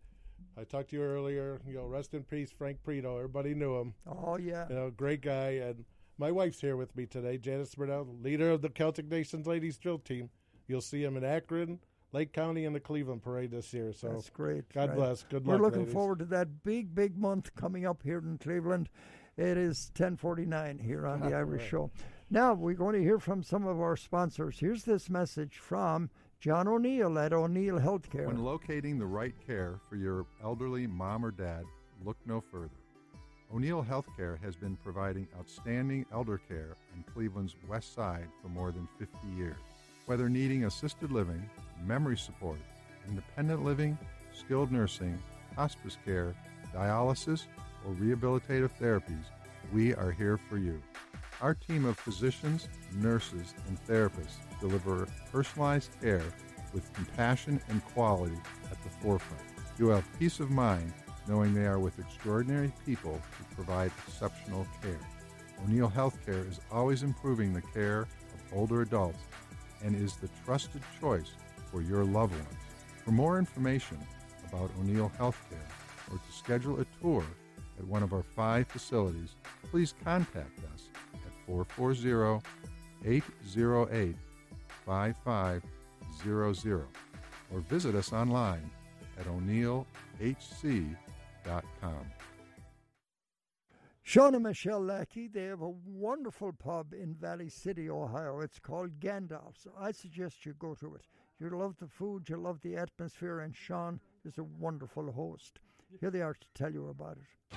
I talked to you earlier. You know, rest in peace, Frank Prito. Everybody knew him. Oh, yeah. You know, great guy. And my wife's here with me today, Janice Burnell, leader of the Celtic Nations ladies drill team. You'll see him in Akron, Lake County, and the Cleveland Parade this year. So That's great. God right. bless. Good luck. We're looking ladies. forward to that big, big month coming up here in Cleveland. It is 1049 here on the Irish right. Show. Now, we're going to hear from some of our sponsors. Here's this message from John O'Neill at O'Neill Healthcare. When locating the right care for your elderly mom or dad, look no further. O'Neill Healthcare has been providing outstanding elder care on Cleveland's west side for more than 50 years. Whether needing assisted living, memory support, independent living, skilled nursing, hospice care, dialysis, or rehabilitative therapies, we are here for you. Our team of physicians, nurses, and therapists deliver personalized care with compassion and quality at the forefront. You have peace of mind knowing they are with extraordinary people who provide exceptional care. O'Neill Healthcare is always improving the care of older adults and is the trusted choice for your loved ones. For more information about O'Neill Healthcare or to schedule a tour at one of our five facilities, please contact us at 440 808 5500 or visit us online at o'neillhc.com. Sean and Michelle Lackey, they have a wonderful pub in Valley City, Ohio. It's called Gandalf's. I suggest you go to it. You love the food, you love the atmosphere, and Sean is a wonderful host. Here they are to tell you about it.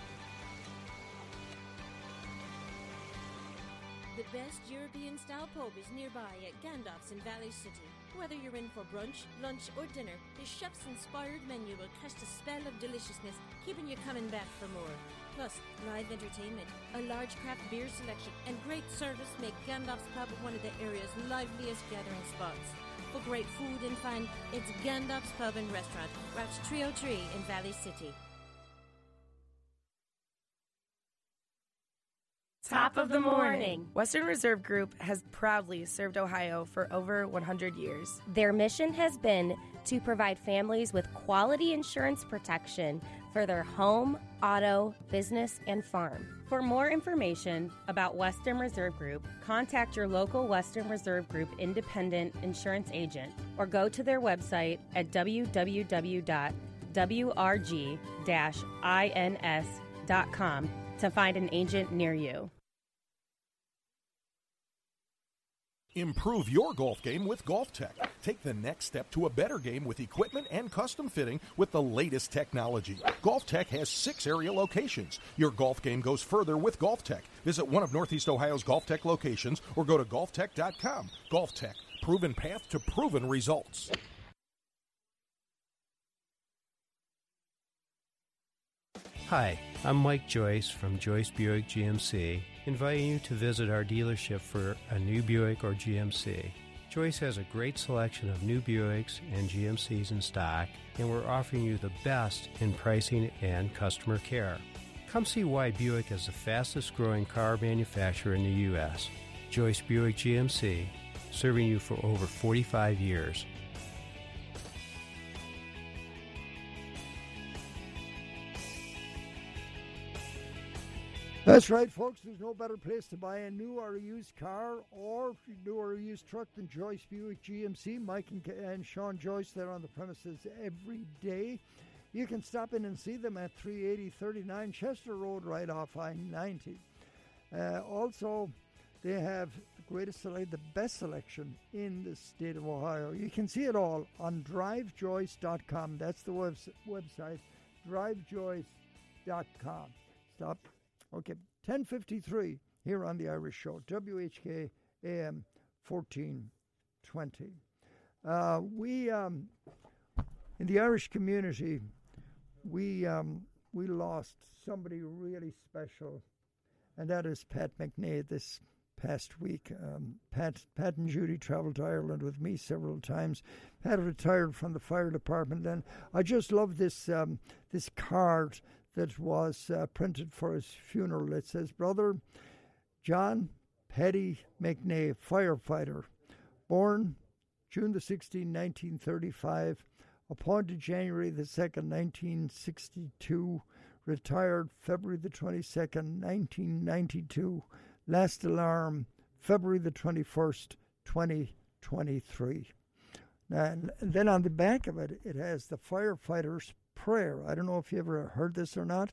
The best European style pub is nearby at Gandalf's in Valley City. Whether you're in for brunch, lunch, or dinner, the chef's inspired menu will cast a spell of deliciousness, keeping you coming back for more. Plus, live entertainment, a large craft beer selection, and great service make Gandalf's Pub one of the area's liveliest gathering spots. For great food and fun, it's Gandalf's Pub and Restaurant, Route 303 in Valley City. Top of the morning. Western Reserve Group has proudly served Ohio for over 100 years. Their mission has been to provide families with quality insurance protection for their home, auto, business, and farm. For more information about Western Reserve Group, contact your local Western Reserve Group independent insurance agent or go to their website at www.wrg-ins.com to find an agent near you. Improve your golf game with Golf Tech. Take the next step to a better game with equipment and custom fitting with the latest technology. Golf Tech has six area locations. Your golf game goes further with Golf Tech. Visit one of Northeast Ohio's Golf Tech locations or go to golftech.com. Golf Tech, proven path to proven results. Hi, I'm Mike Joyce from Joyce Buick GMC, inviting you to visit our dealership for a new Buick or GMC. Joyce has a great selection of new Buicks and GMCs in stock, and we're offering you the best in pricing and customer care. Come see why Buick is the fastest growing car manufacturer in the U.S. Joyce Buick GMC, serving you for over 45 years. That's right, folks. There's no better place to buy a new or a used car or new or a used truck than Joyce Buick GMC. Mike and, and Sean Joyce, they're on the premises every day. You can stop in and see them at 38039 Chester Road, right off I 90. Uh, also, they have the greatest select, the best selection in the state of Ohio. You can see it all on drivejoyce.com. That's the webs- website, drivejoyce.com. Stop. Okay, 1053 here on the Irish Show, WHK AM 1420. Uh, we, um, in the Irish community, we, um, we lost somebody really special, and that is Pat McNay this past week. Um, Pat, Pat and Judy traveled to Ireland with me several times. Pat retired from the fire department, and I just love this um, this card that was uh, printed for his funeral. It says, "Brother John Petty McNay, firefighter, born June the 16th, 1935, appointed January the 2nd, 1962." Retired February the 22nd, 1992 last alarm February the 21st, 2023. And then on the back of it, it has the firefighter's prayer. I don't know if you ever heard this or not.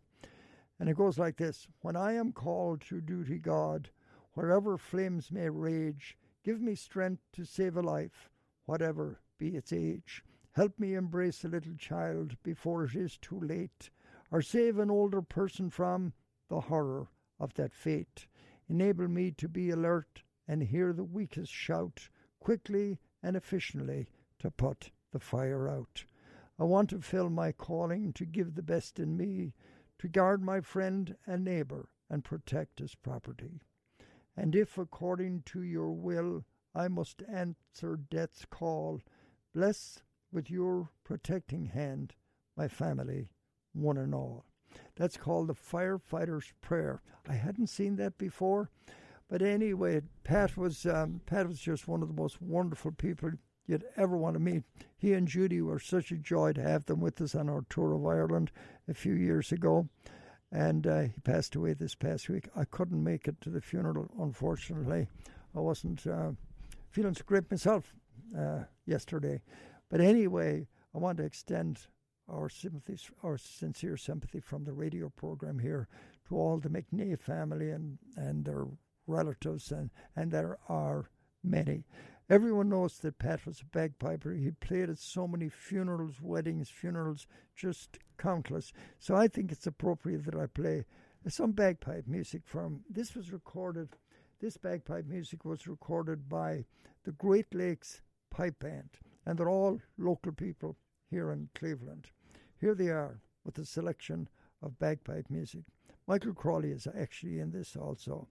And it goes like this When I am called to duty, God, wherever flames may rage, give me strength to save a life, whatever be its age. Help me embrace a little child before it is too late, or save an older person from the horror of that fate. Enable me to be alert and hear the weakest shout quickly and efficiently to put the fire out. I want to fill my calling to give the best in me, to guard my friend and neighbor and protect his property. And if, according to your will, I must answer death's call, bless with your protecting hand my family, one and all. That's called the firefighter's prayer. I hadn't seen that before, but anyway, Pat was um, Pat was just one of the most wonderful people you'd ever want to meet. He and Judy were such a joy to have them with us on our tour of Ireland a few years ago. And uh, he passed away this past week. I couldn't make it to the funeral, unfortunately. I wasn't uh, feeling so great myself uh, yesterday. But anyway, I want to extend our sympathies, our sincere sympathy from the radio program here to all the McNay family and, and their relatives, and, and there are many. Everyone knows that Pat was a bagpiper. He played at so many funerals, weddings, funerals, just countless. So I think it's appropriate that I play some bagpipe music from. This was recorded, this bagpipe music was recorded by the Great Lakes Pipe Band, and they're all local people here in Cleveland. Here they are with a selection of bagpipe music. Michael Crawley is actually in this also.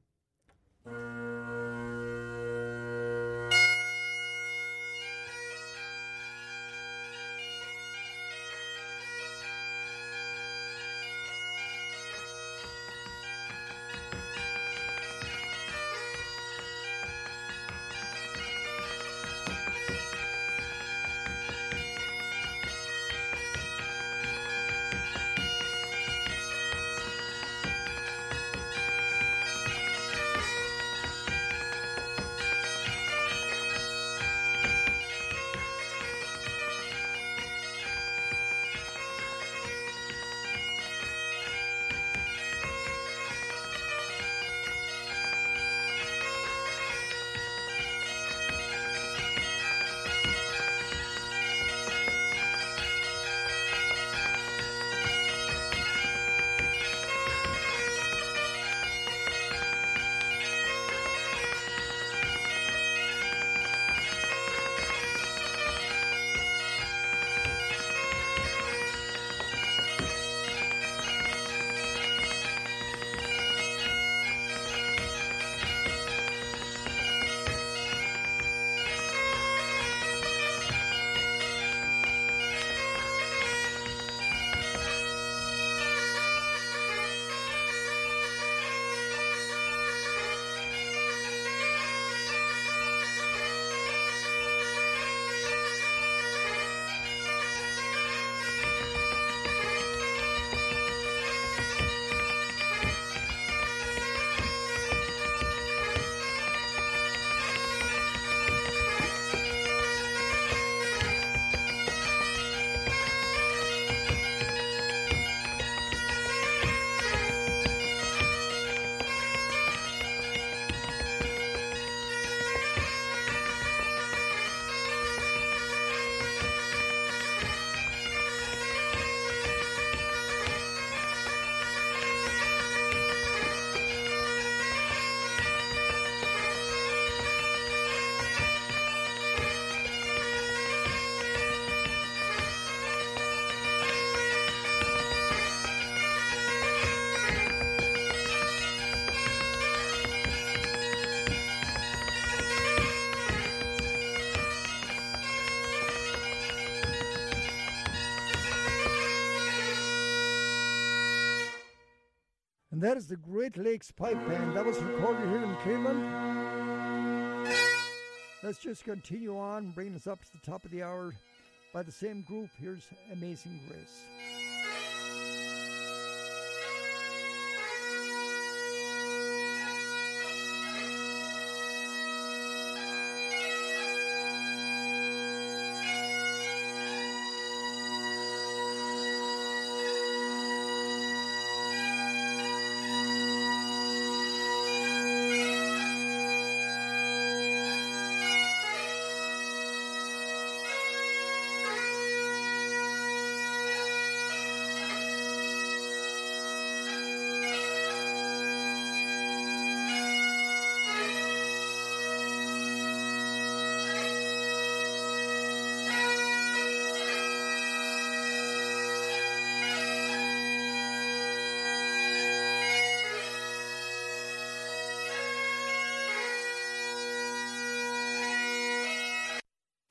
That is the Great Lakes Pipe Band. That was recorded here in Cleveland. Let's just continue on, bringing us up to the top of the hour by the same group. Here's Amazing Grace.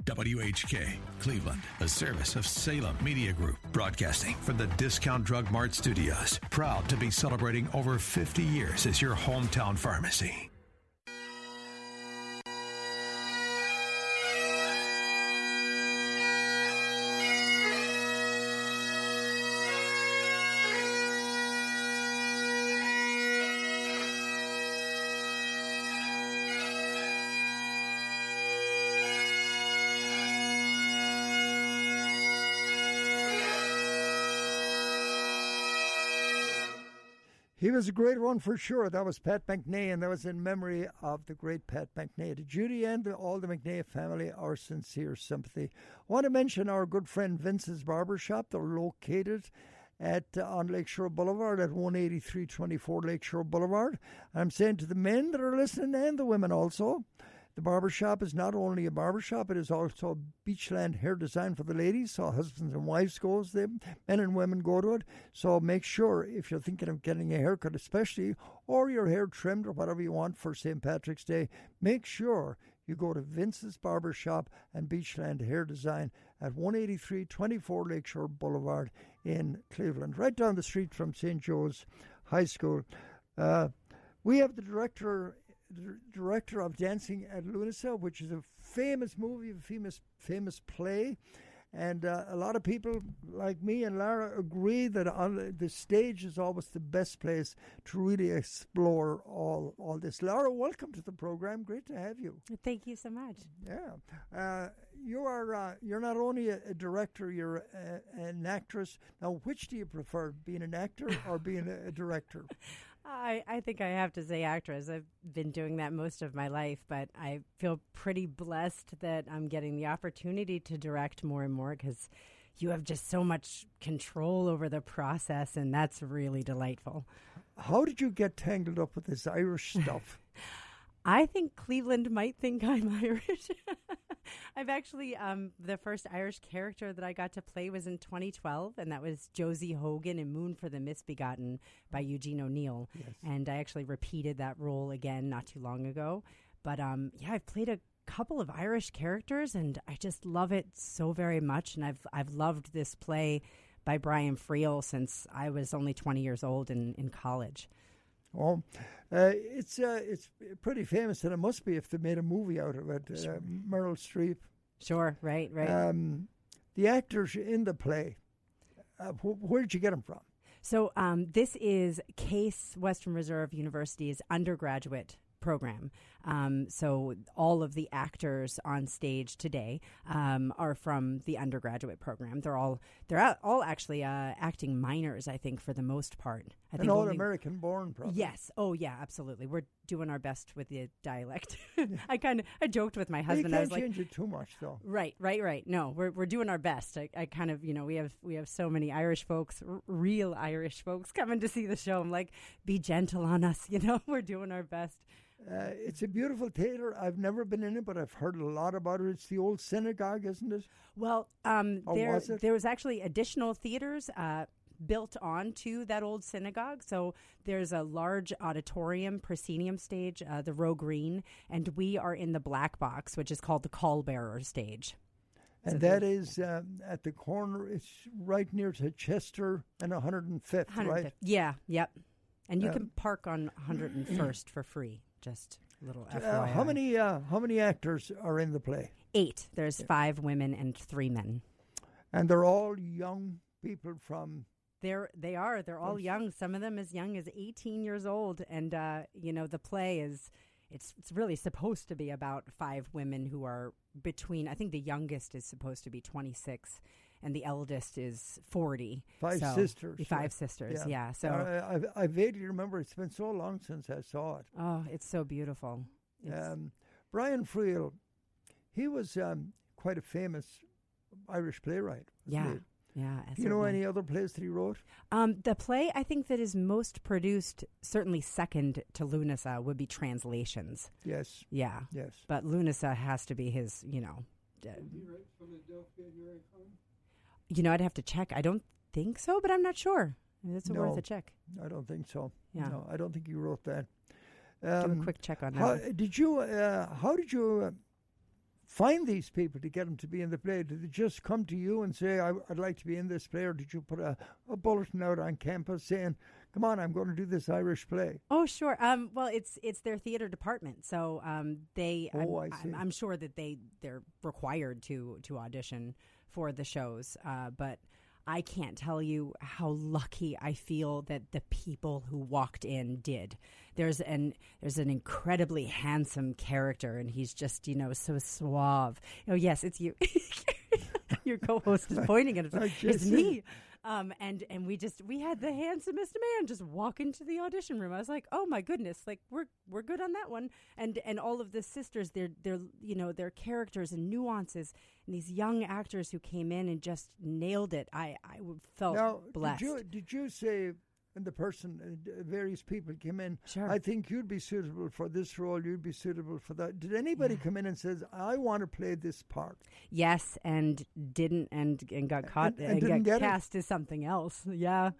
WHK, Cleveland, a service of Salem Media Group, broadcasting from the Discount Drug Mart Studios. Proud to be celebrating over 50 years as your hometown pharmacy. Was a great one for sure. That was Pat McNay, and that was in memory of the great Pat McNay. To Judy and all the McNay family, our sincere sympathy. I want to mention our good friend Vince's Barber Shop. They're located at uh, on Lakeshore Boulevard at 18324 Lakeshore Boulevard. I'm saying to the men that are listening and the women also, the barber shop is not only a barber shop, it is also a beachland hair design for the ladies. So husbands and wives goes there, men and women go to it. So make sure if you're thinking of getting a haircut, especially or your hair trimmed or whatever you want for St. Patrick's Day, make sure you go to Vince's Barber Shop and Beachland Hair Design at 183 24 Lakeshore Boulevard in Cleveland, right down the street from St. Joe's High School. Uh, we have the director the director of Dancing at Lughnasa, which is a famous movie, a famous famous play. And uh, a lot of people like me and Lara agree that on the stage is always the best place to really explore all all this. Lara, welcome to the program. Great to have you. Thank you so much. Yeah, uh, you are uh, you're not only a, a director, you're a, an actress. Now, which do you prefer, being an actor or being a, a director? I, I think I have to say actress. I've been doing that most of my life, but I feel pretty blessed that I'm getting the opportunity to direct more and more because you have just so much control over the process, and that's really delightful. How did you get tangled up with this Irish stuff? I think Cleveland might think I'm Irish. I've actually, um, the first Irish character that I got to play was in 2012, and that was Josie Hogan in Moon for the Misbegotten by Eugene O'Neill. Yes. And I actually repeated that role again not too long ago. But um, yeah, I've played a couple of Irish characters, and I just love it so very much. And I've I've loved this play by Brian Friel since I was only 20 years old in, in college. Oh, uh, it's uh, it's pretty famous, and it must be if they made a movie out of it. Uh, Meryl Streep. Sure, right, right. Um, the actors in the play, uh, wh- where did you get them from? So um, this is Case Western Reserve University's undergraduate program. Um, so all of the actors on stage today um, are from the undergraduate program. They're all they're all- all actually uh, acting minors, I think, for the most part. I An think all only- American born, probably. Yes. Oh, yeah. Absolutely. We're doing our best with the dialect. I kind of I joked with my husband. I can't was like, change it too much, though. Right, right, right. No, we're we're doing our best. I, I kind of, you know, we have we have so many Irish folks, r- real Irish folks, coming to see the show. I'm like, be gentle on us, you know. We're doing our best. Uh, it's a beautiful theatre. I've never been in it, but I've heard a lot about it. It's the old synagogue, isn't it? Well, um, there was there was actually additional theaters. Uh, Built onto that old synagogue. So there's a large auditorium, proscenium stage, uh, the Roe Green, and we are in the black box, which is called the Call Bearer stage. And So that is um, at the corner. It's right near to Chester and 105th, 105th. right? Yeah, yep. And you Um, can park on 101st for free. Just a little Uh, how many uh, how many actors are in the play? Eight. There's five women and three men. And they're all young people from. They're they are they're all young. Some of them as young as 18 years old. And uh, you know the play is it's it's really supposed to be about five women who are between. I think the youngest is supposed to be 26. And the eldest is forty. Five So- sisters. Five right? sisters, yeah. So Uh, I, I vaguely remember. It's been so long since I saw it. Oh, it's so beautiful. It's- Um, Brian Friel, he was um, quite a famous Irish playwright. Yeah, he? yeah. Do you know any other plays that he wrote? Um, the play I think that is most produced, certainly second to Lughnasa, would be translations. Yes. Yeah. Yes. But Lughnasa has to be his, you know. uh, you know, I'd have to check. I don't think so, but I'm not sure. That's no, worth a check. I don't think so. Yeah. No, I don't think you wrote that. Do a Um, quick check on that how. Did you? Uh, how did you uh, find these people to get them to be in the play? Did they just come to you and say, I, would like to be in this play, or did you put a, a bulletin out on campus saying, "Come on, I'm going to do this Irish play"? Oh, sure. Um, well, it's it's their theater department, so um, they. Oh, I'm, I see. I'm, I'm sure that they they're required to to audition for the shows, uh, but. I can't tell you how lucky I feel that the people who walked in did. There's an there's an incredibly handsome character, and he's just you know so suave. Oh yes, it's you. Your co-host is pointing at it. It's me. Um, and and we just we had the handsomest man just walk into the audition room. I was like, oh my goodness, like we're we're good on that one. And and all of the sisters, their their you know their characters and nuances, and these young actors who came in and just nailed it. I I felt now, blessed. Did you, did you say when the person, uh, various people came in, Sure. I think you'd be suitable for this role, you'd be suitable for that. Did anybody come in and says, I want to play this part? yes, and didn't and and got caught and didn't got get it? cast as something else. Yeah,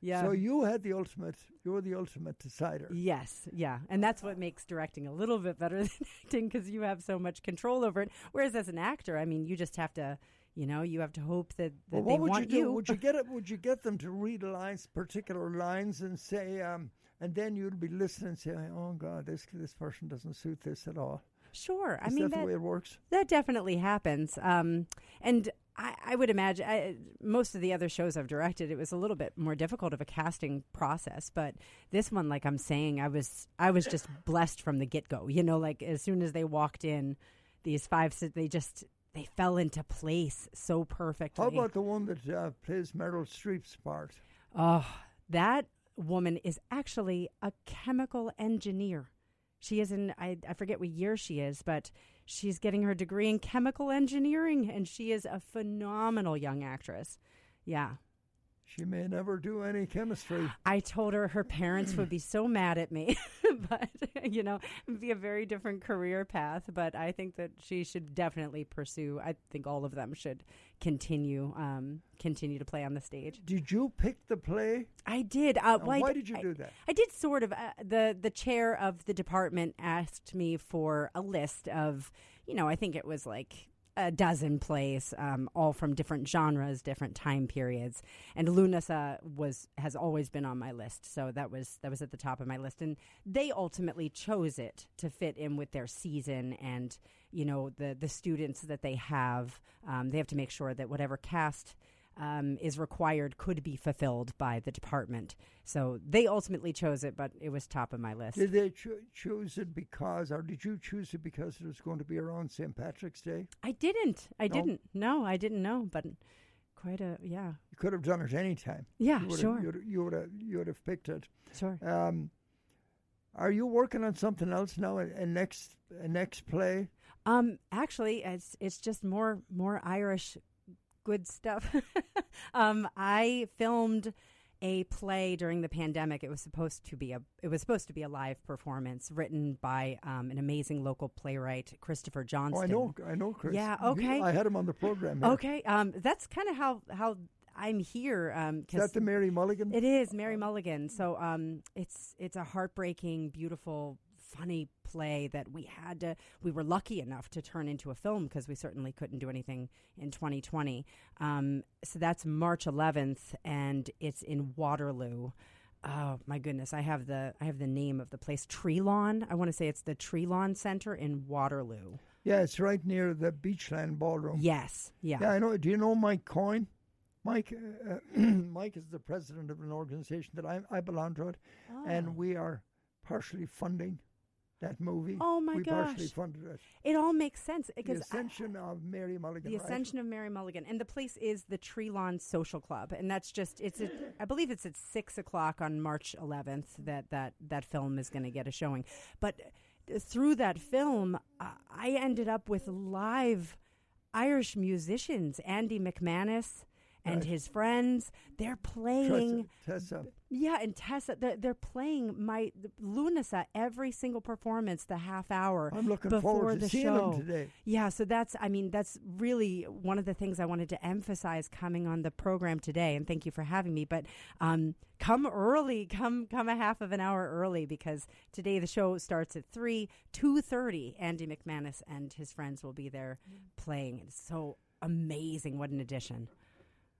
yeah. So you had the ultimate, you were the ultimate decider. Yes, yeah, and that's what makes directing a little bit better than acting because you have so much control over it. Whereas as an actor, I mean, you just have to, you know, you have to hope that, that Well, they would want you do? Would you get it? Would you get them to read lines, particular lines, and say, um, and then you'd be listening and say, "Oh God, this this person doesn't suit this at all." Sure, I mean that, the way it works? That definitely happens. Um, and I, I would imagine I, most of the other shows I've directed, it was a little bit more difficult of a casting process. But this one, like I'm saying, I was I was just blessed from the get go. You know, like as soon as they walked in, these five, they just they fell into place so perfectly. How about the one that uh, plays Meryl Streep's part? Oh, that woman is actually a chemical engineer. She is in, I, I forget what year she is, but she's getting her degree in chemical engineering, and she is a phenomenal young actress. Yeah. She may never do any chemistry. I told her her parents would be so mad at me, but you know, be a very different career path. But I think that she should definitely pursue. I think all of them should continue, um, continue to play on the stage. Did you pick the play? I did. Uh, well, I why d- did you I- do that? I did sort of. Uh, the The chair of the department asked me for a list of, you know, I think it was like a dozen plays, um, all from different genres, different time periods. And Lughnasa was has always been on my list, so that was that was at the top of my list. And they ultimately chose it to fit in with their season and you know the the students that they have. Um, they have to make sure that whatever cast um, is required could be fulfilled by the department. So they ultimately chose it, but it was top of my list. Did they cho- choose it because, or did you choose it because it was going to be around St. Patrick's Day? I didn't. I No? didn't. No, I didn't know. But quite a yeah. You could have done it any time. Yeah, you sure. You would have you would have picked it. Sure. Um, are you working on something else now? A, a next a next play? Um, actually, it's it's just more more Irish good stuff. um, I filmed a play during the pandemic. It was supposed to be a it was supposed to be a live performance written by um, an amazing local playwright, Christopher Johnston. Oh. I know, I know, Chris. Yeah. Okay. I had him on the program. here. Okay. Um, that's kind of how how I'm here. Um, Is that the Mary Mulligan? It is Mary Mulligan. So um, it's it's a heartbreaking, beautiful, funny play that we had to. We were lucky enough to turn into a film because we certainly couldn't do anything in 2020. Um, so that's March 11th, and it's in Waterloo. Oh my goodness! I have the I have the name of the place, Tree Lawn. I want to say it's the Tree Lawn Center in Waterloo. Yeah, it's right near the Beachland Ballroom. Yes. Yeah. Yeah, I know. Do you know Mike Coyne? Mike, uh, Mike is the president of an organization that I, I belong to, it, Oh. and we are partially funding that movie. Oh, my we partially gosh. funded it. It all makes sense The because I- Ascension of Mary Mulligan. The right? Ascension of Mary Mulligan, and the place is the Tree Lawn Social Club, and that's just it's. At, I believe it's at six o'clock on March 11th that that that film is going to get a showing. But through that film, I ended up with live Irish musicians, Andy McManus and Right. his friends. They're playing. Tessa. Yeah, and Tessa, they're, they're playing my Lughnasa every single performance, the half hour. I'm looking before forward to the seeing show. them today. Yeah, so that's, I mean, that's really one of the things I wanted to emphasize coming on the program today. And thank you for having me. But um, come early, come come a half of an hour early because today the show starts at three, two thirty. Andy McManus and his friends will be there playing. It's so amazing! What an addition!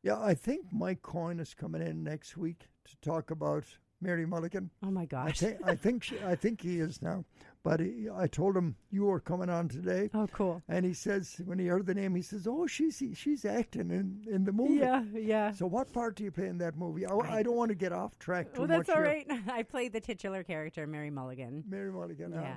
Yeah, I think Mike Coyne is coming in next week to talk about Mary Mulligan. Oh my I gosh! I think she, I think he is now. But he, I told him you were coming on today. Oh, cool! And he says when he heard the name, he says, "Oh, she's she's acting in, in the movie." Yeah, yeah. So what part do you play in that movie? I, I don't want to get off track too Oh, that's all here. I played the titular character, Mary Mulligan. Mary Mulligan. Yeah.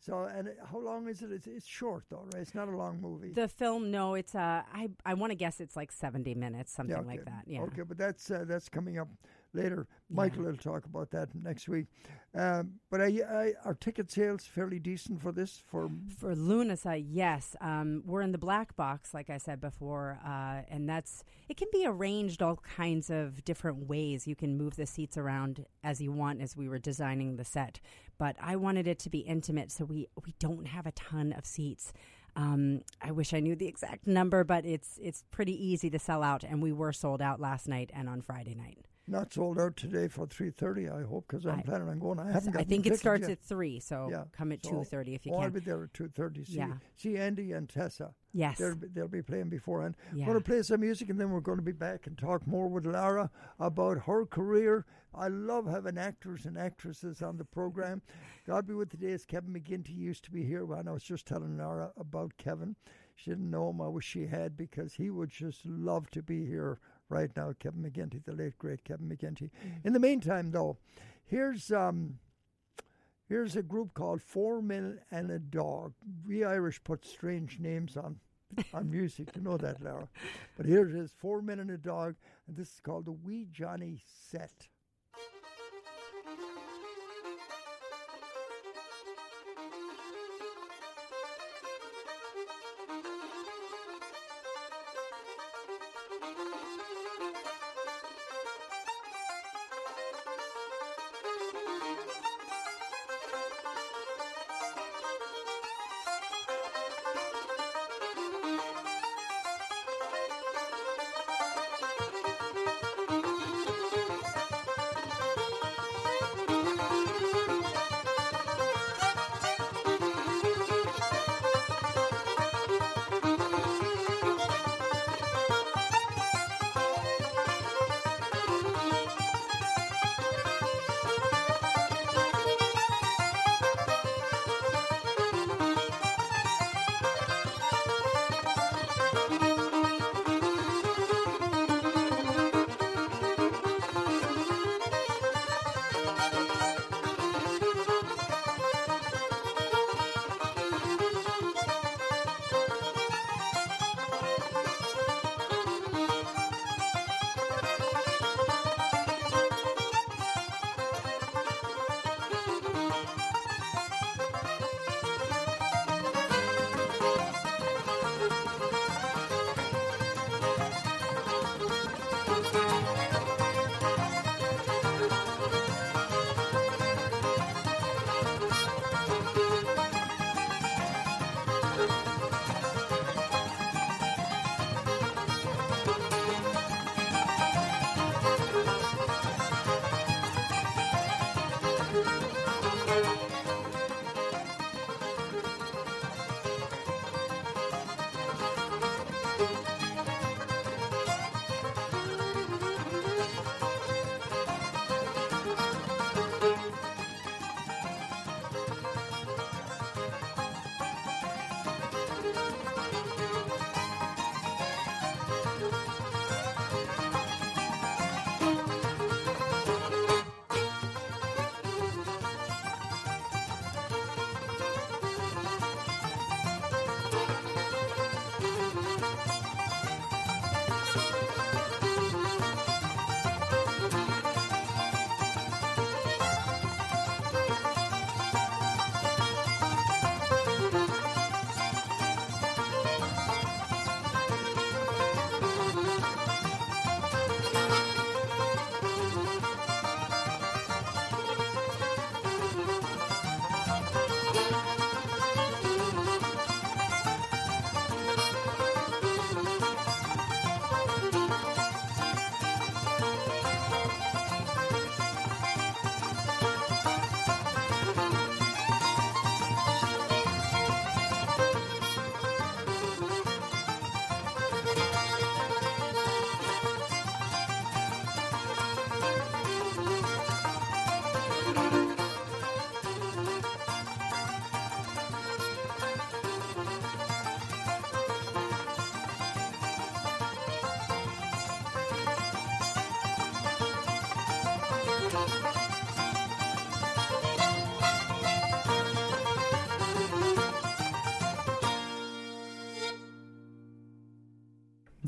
So and how long is it? It's, it's short though, right? It's not a long movie. The film, no, it's uh, I I want to guess it's like seventy minutes, something Yeah, like that. Yeah. Okay, but that's uh, that's coming up later. Michael will talk about that next week. Um, but I, I, are ticket sales fairly decent for this? For For Lughnasa, yes. Um, we're in the black box, like I said before, uh, and that's it can be arranged all kinds of different ways. You can move the seats around as you want as we were designing the set. But I wanted it to be intimate, so we we don't have a ton of seats. Um, I wish I knew the exact number, but it's it's pretty easy to sell out, and we were sold out last night and on Friday night. Not sold out today for three thirty. I hope because I'm I- planning on going. I haven't. I think it starts yet. at three, so Yeah, come at so- two thirty if you oh, can. I'll be there at two thirty. See, Yeah. see Andy and Tessa. Yes. they'll be, they'll be playing beforehand. Yeah. We're going to play some music and then we're going to be back and talk more with Lara about her career. I love having actors and actresses on the program. God be with the days. Kevin McGinty used to be here when I was just telling Lara about Kevin. She didn't know him. I wish she had because he would just love to be here right now. Kevin McGinty, the late great Kevin McGinty. In the meantime, though, here's um, here's a group called Four Men and a Dog. We Irish put strange names on on music. You know that, Lara. But here it is: Four Men and a Dog, and this is called the Wee Johnny Set.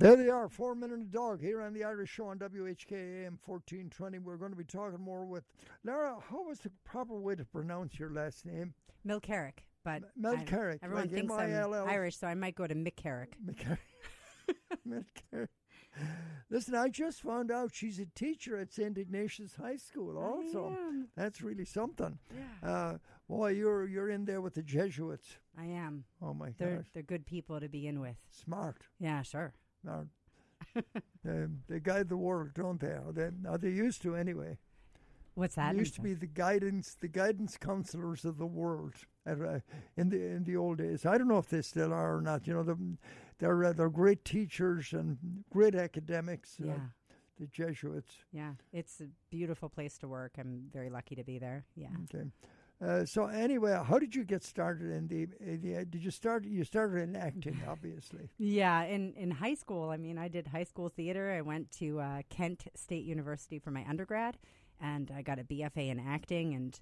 There they are, Four Men and a Dog here on the Irish Show on WHKAM 1420. We're going to be talking more with Lara. How was the proper way to pronounce your last name? Milcarrick, but Mel Carrick, Everyone like thinks I'm Irish, so I might go to McCarrick. McCarrick. Listen, I just found out she's a teacher at St. Ignatius High School. Also, that's really something. Yeah. Uh, boy, you're you're in there with the Jesuits. I am. Oh my They're gosh, they're good people to begin with. smart. Yeah, sure. Smart. they, they guide the world, don't they? Or they, or they used to anyway. What's that? They used to be the guidance, the guidance counselors of the world at, uh, in the in the old days. I don't know if they still are or not. You know, the, they're uh, they're great teachers and great academics. uh, Yeah. the Jesuits. Yeah, it's a beautiful place to work. I'm very lucky to be there. Yeah. Okay. Uh, so anyway, how did you get started in the, in the? Did you start? You started in acting, obviously. Yeah, in, in high school, I mean, I did high school theater. I went to uh, Kent State University for my undergrad, and I got a BFA in acting. And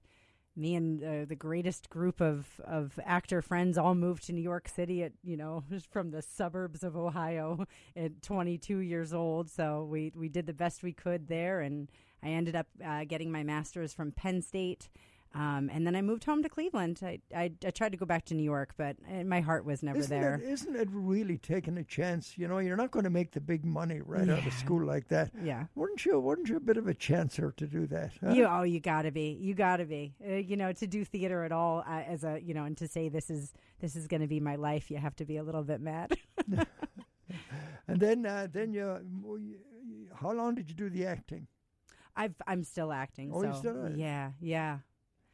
me and uh, the greatest group of, of actor friends all moved to New York City at, you know, from the suburbs of Ohio at 22 years old. So we, we did the best we could there, and I ended up uh, getting my master's from Penn State. Um, and then I moved home to Cleveland. I, I, I tried to go back to New York, but uh, my heart was never isn't there. It, isn't it really taking a chance? You know, you're not going to make the big money right out of school like that. Yeah. Weren't you? Weren't you a bit of a chancer to do that? huh? You oh, you gotta be, you gotta be. Uh, you know, to do theater at all uh, as a you know, and to say this is this is going to be my life, you have to be a little bit mad. And then, uh, then you, How long did you do the acting? I've I'm still acting. Oh, so you still yeah, yeah.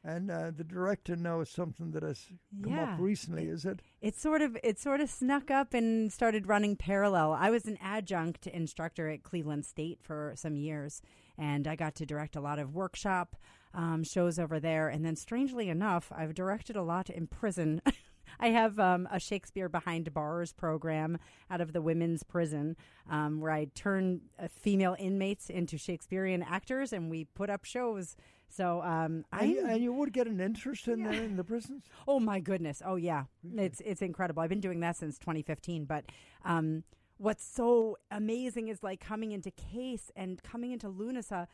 And uh, the director now is something that has come Yeah. up recently, is it? It sort of it sort of snuck up and started running parallel. I was an adjunct instructor at Cleveland State for some years, and I got to direct a lot of workshop um, shows over there. And then, strangely enough, I've directed a lot in prison. I have um, a Shakespeare Behind Bars program out of the women's prison um, where I turn uh, female inmates into Shakespearean actors, and we put up shows. So um, I And, you, and you would get an interest in there in the prisons. Oh my goodness! Oh yeah, it's it's incredible. I've been doing that since 2015. But um, what's so amazing is like coming into Case and coming into Lughnasa.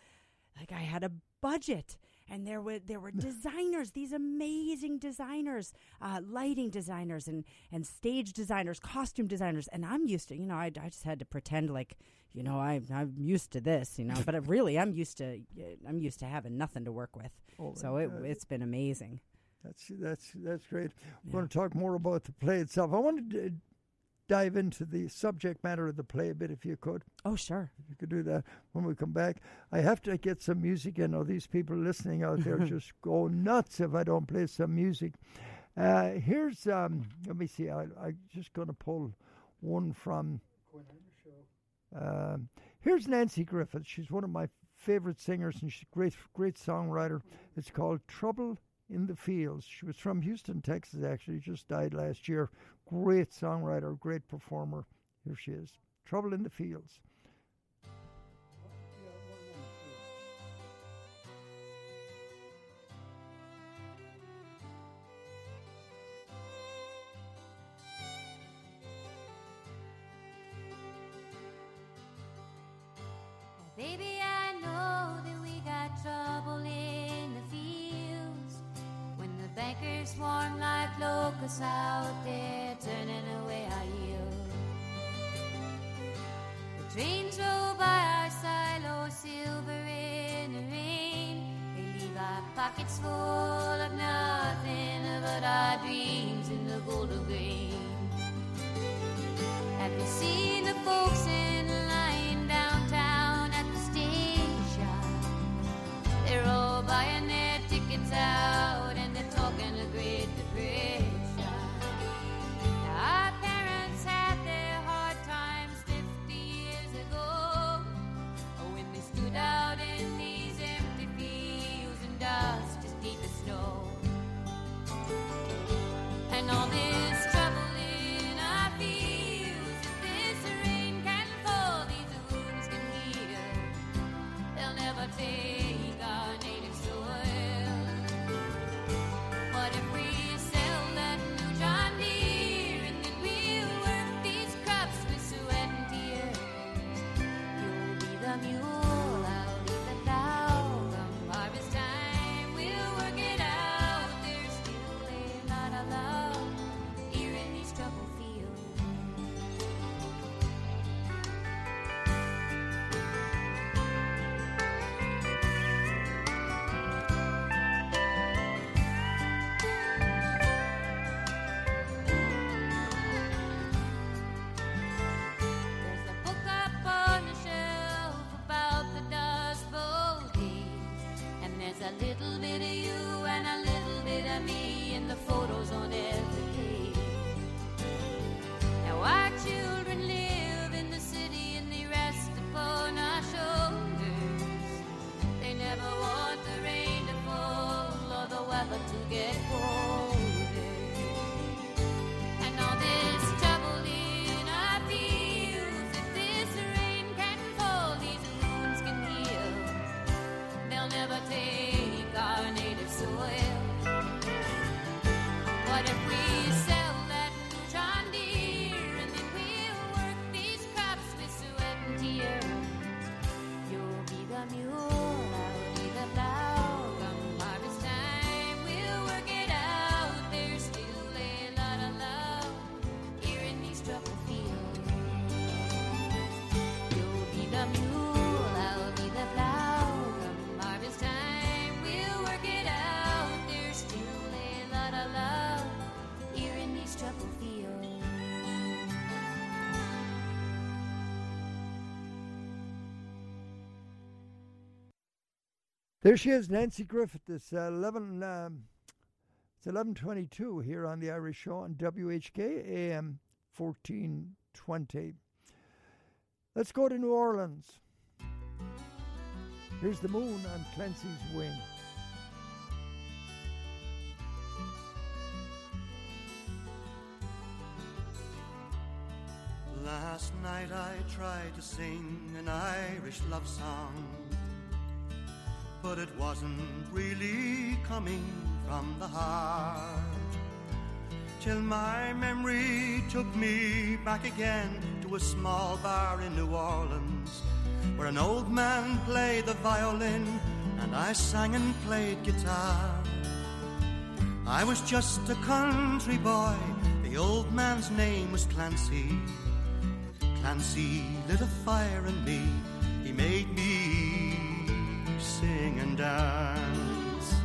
Like I had a budget, and there were there were designers, these amazing designers, uh, lighting designers, and and stage designers, costume designers. And I'm used to, you know, I, I just had to pretend like, you know, I I'm used to this, you know. but it really, I'm used to I'm used to having nothing to work with. Oh, so it, uh, it's been amazing. That's that's that's great. We're going to talk more about the play itself. I wanted to dive into the subject matter of the play a bit, if you could. Oh, sure. If you could do that when we come back. I have to get some music in. Or these people listening out there just go nuts if I don't play some music. Uh, here's um, let me see. I, I'm just going to pull one from. Um, here's Nanci Griffith. She's one of my favorite singers, and she's a great, great songwriter. It's called "Trouble in the Fields." She was from Houston, Texas. Actually, just died last year. Great songwriter, great performer. Here she is. "Trouble in the Fields." Troubled fields. There she is, Nanci Griffith. It's uh, eleven. Um, it's eleven twenty-two here on the Irish Show on WHK AM fourteen twenty. Let's go to New Orleans. Here's the moon on Clancy's wing. Last night I tried to sing an Irish love song, but it wasn't really coming from the heart. Till my memory took me back again to a small bar in New Orleans, where an old man played the violin and I sang and played guitar. I was just a country boy, the old man's name was Clancy. Clancy lit a fire in me. He made me sing and dance.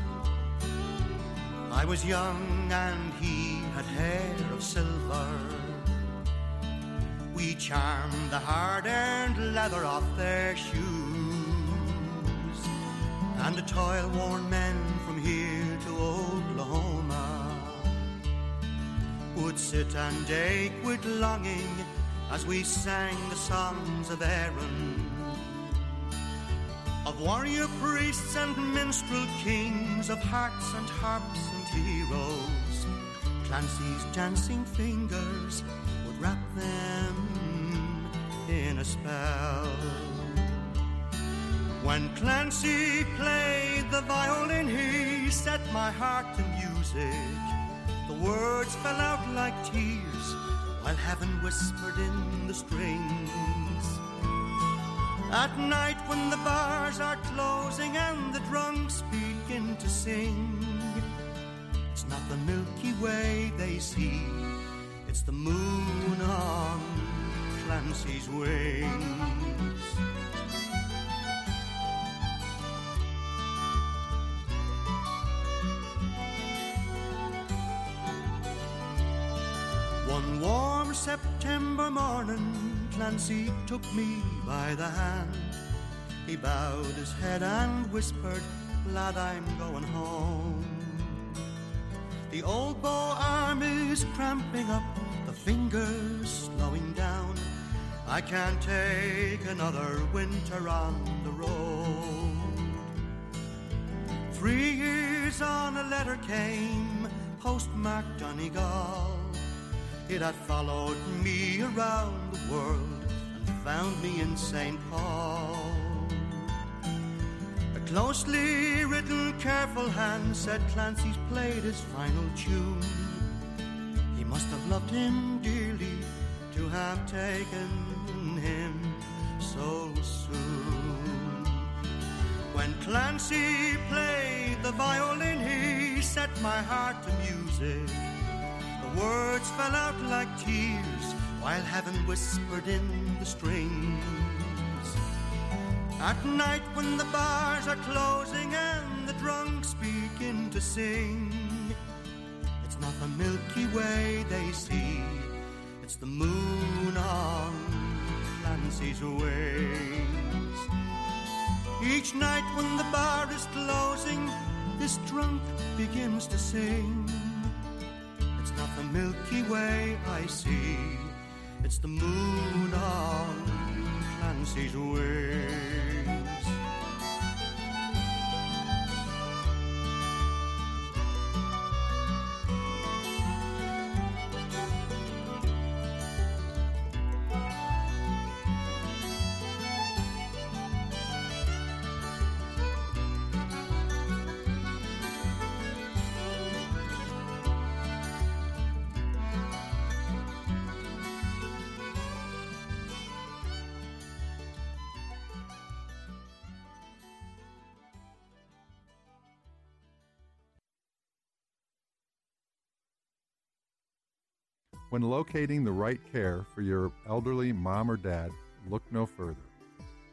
I was young and he had hair of silver. We charmed the hard-earned leather off their shoes. And the toil-worn men from here to Oklahoma would sit and ache with longing as we sang the songs of Erin, of warrior priests and minstrel kings, of hearts and harps and heroes. Clancy's dancing fingers would wrap them in a spell. When Clancy played the violin, he set my heart to music. The words fell out like tears while heaven whispered in the strings. At night when the bars are closing and the drunks begin to sing, it's not the Milky Way they see, it's the moon on Clancy's wings. One warm September morning, Clancy took me by the hand. He bowed his head and whispered, Lad, I'm going home. The old bow arm is cramping up, the fingers slowing down. I can't take another winter on the road. Three years on a letter came, postmarked Donegal. It had followed me around the world and found me in St. Paul. A closely written, careful hand said Clancy's played his final tune. He must have loved him dearly to have taken him so soon. When Clancy played the violin, he set my heart to music. Words fell out like tears while heaven whispered in the strings. At night when the bars are closing and the drunks begin to sing, it's not the Milky Way they see, it's the moon on Clancy's wings. Each night when the bar is closing, this drunk begins to sing. Not the Milky Way I see, it's the moon on Clancy's wings. When locating the right care for your elderly mom or dad, look no further.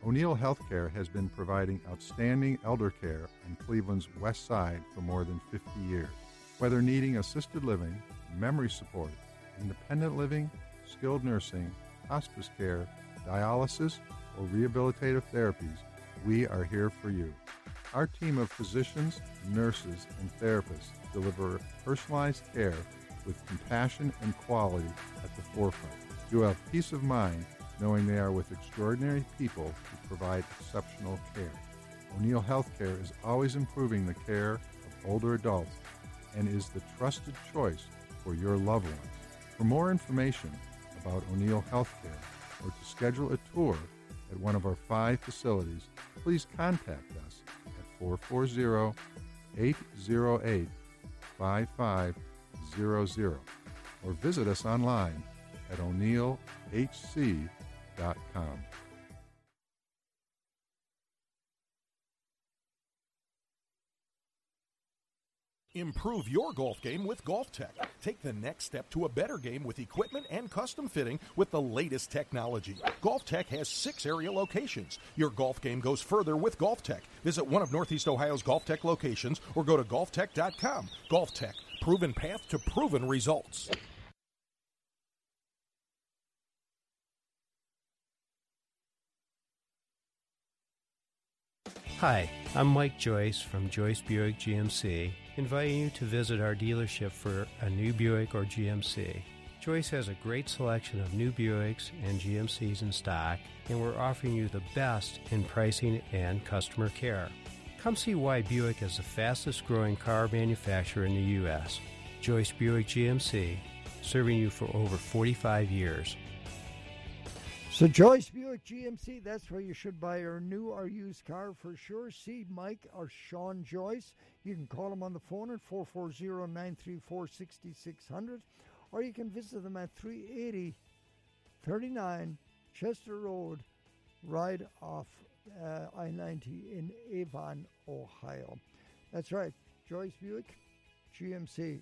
O'Neill Healthcare has been providing outstanding elder care on Cleveland's west side for more than 50 years. Whether needing assisted living, memory support, independent living, skilled nursing, hospice care, dialysis, or rehabilitative therapies, we are here for you. Our team of physicians, nurses, and therapists deliver personalized care with compassion and quality at the forefront. You have peace of mind knowing they are with extraordinary people who provide exceptional care. O'Neill Healthcare is always improving the care of older adults and is the trusted choice for your loved ones. For more information about O'Neill Healthcare or to schedule a tour at one of our five facilities, please contact us at 440 808 5500 or visit us online at o'neillhc.com. Improve your golf game with Golf Tech. Take the next step to a better game with equipment and custom fitting with the latest technology. Golf Tech has six area locations. Your golf game goes further with Golf Tech. Visit one of Northeast Ohio's Golf Tech locations or go to golftech.com. Golf Tech, proven path to proven results. Hi, I'm Mike Joyce from Joyce Buick GMC, inviting you to visit our dealership for a new Buick or GMC. Joyce has a great selection of new Buicks and GMCs in stock, and we're offering you the best in pricing and customer care. Come see why Buick is the fastest growing car manufacturer in the U.S. Joyce Buick GMC, serving you for over 45 years. So Joyce Buick GMC, that's where you should buy your new or used car for sure. See Mike or Sean Joyce. You can call them on the phone at 440-934-6600 or you can visit them at 380 39 Chester Road, right off uh, I-90 in Avon, Ohio. That's right, Joyce Buick GMC.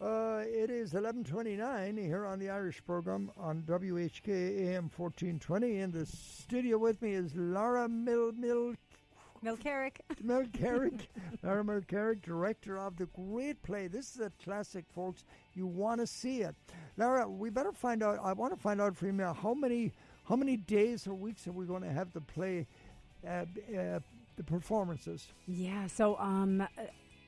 Uh, it is 11:29 here on the Irish program on WHK AM 1420. In the studio with me is Laura Mil Mil Milcarrick. Milcarrick, Laura Milcarrick, director of the great play. This is a classic, folks. You want to see it, Laura. We better find out. I want to find out from you how many how many days or weeks are we going to have to play, uh, uh, the performances? Yeah, so um,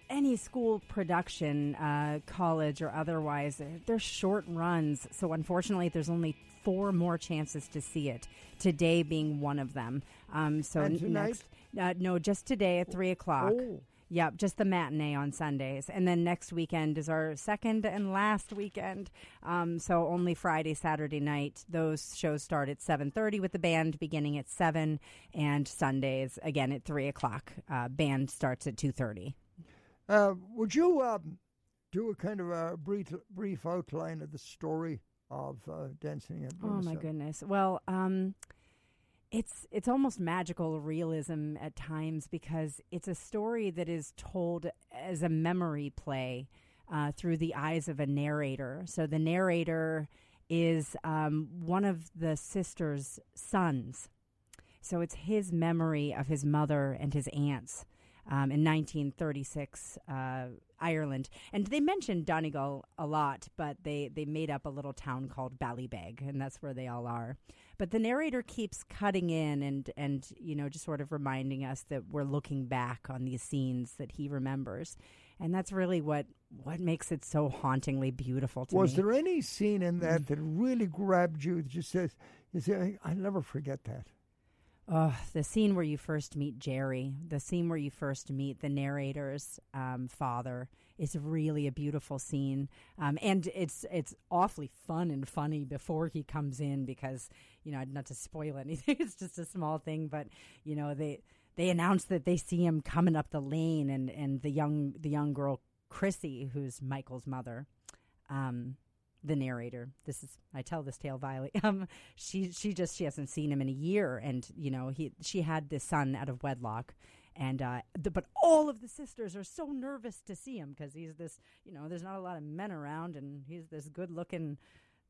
any school production, uh, college or otherwise, they're- they're short runs. So unfortunately, there's only four more chances to see it. Today being one of them. Um, so next, uh, no, just today at three o'clock. Oh. Yep, just the matinee on Sundays, and then next weekend is our second and last weekend. Um, so only Friday, Saturday night. Those shows start at seven thirty with the band beginning at seven, and Sundays again at three o'clock. Uh, band starts at two thirty. Uh, would you um, do a kind of a brief brief outline of the story of uh, dancing at Oh my goodness. Well, um, it's it's almost magical realism at times because it's a story that is told as a memory play uh, through the eyes of a narrator. So the narrator is um, one of the sister's sons. So it's his memory of his mother and his aunts um, in 1936 uh, Ireland. And they mentioned Donegal a lot, but they, they made up a little town called Ballybeg, and that's where they all are. But the narrator keeps cutting in and, and you know, just sort of reminding us that we're looking back on these scenes that he remembers. And that's really what, what makes it so hauntingly beautiful to me. Was me. there any scene in that that really grabbed you that just says, you say, I'll never forget that? Oh, the scene where you first meet Gerry, the scene where you first meet the narrator's um, father, is really a beautiful scene, um, and it's it's awfully fun and funny before he comes in because you know not to spoil anything, it's just a small thing, but you know they they announce that they see him coming up the lane, and and the young the young girl Chrissy, who's Michael's mother. Um, the narrator. This is i tell this tale vilely. Um she she just she hasn't seen him in a year and you know he she had this son out of wedlock and uh the, but all of the sisters are so nervous to see him because he's this you know there's not a lot of men around and he's this good looking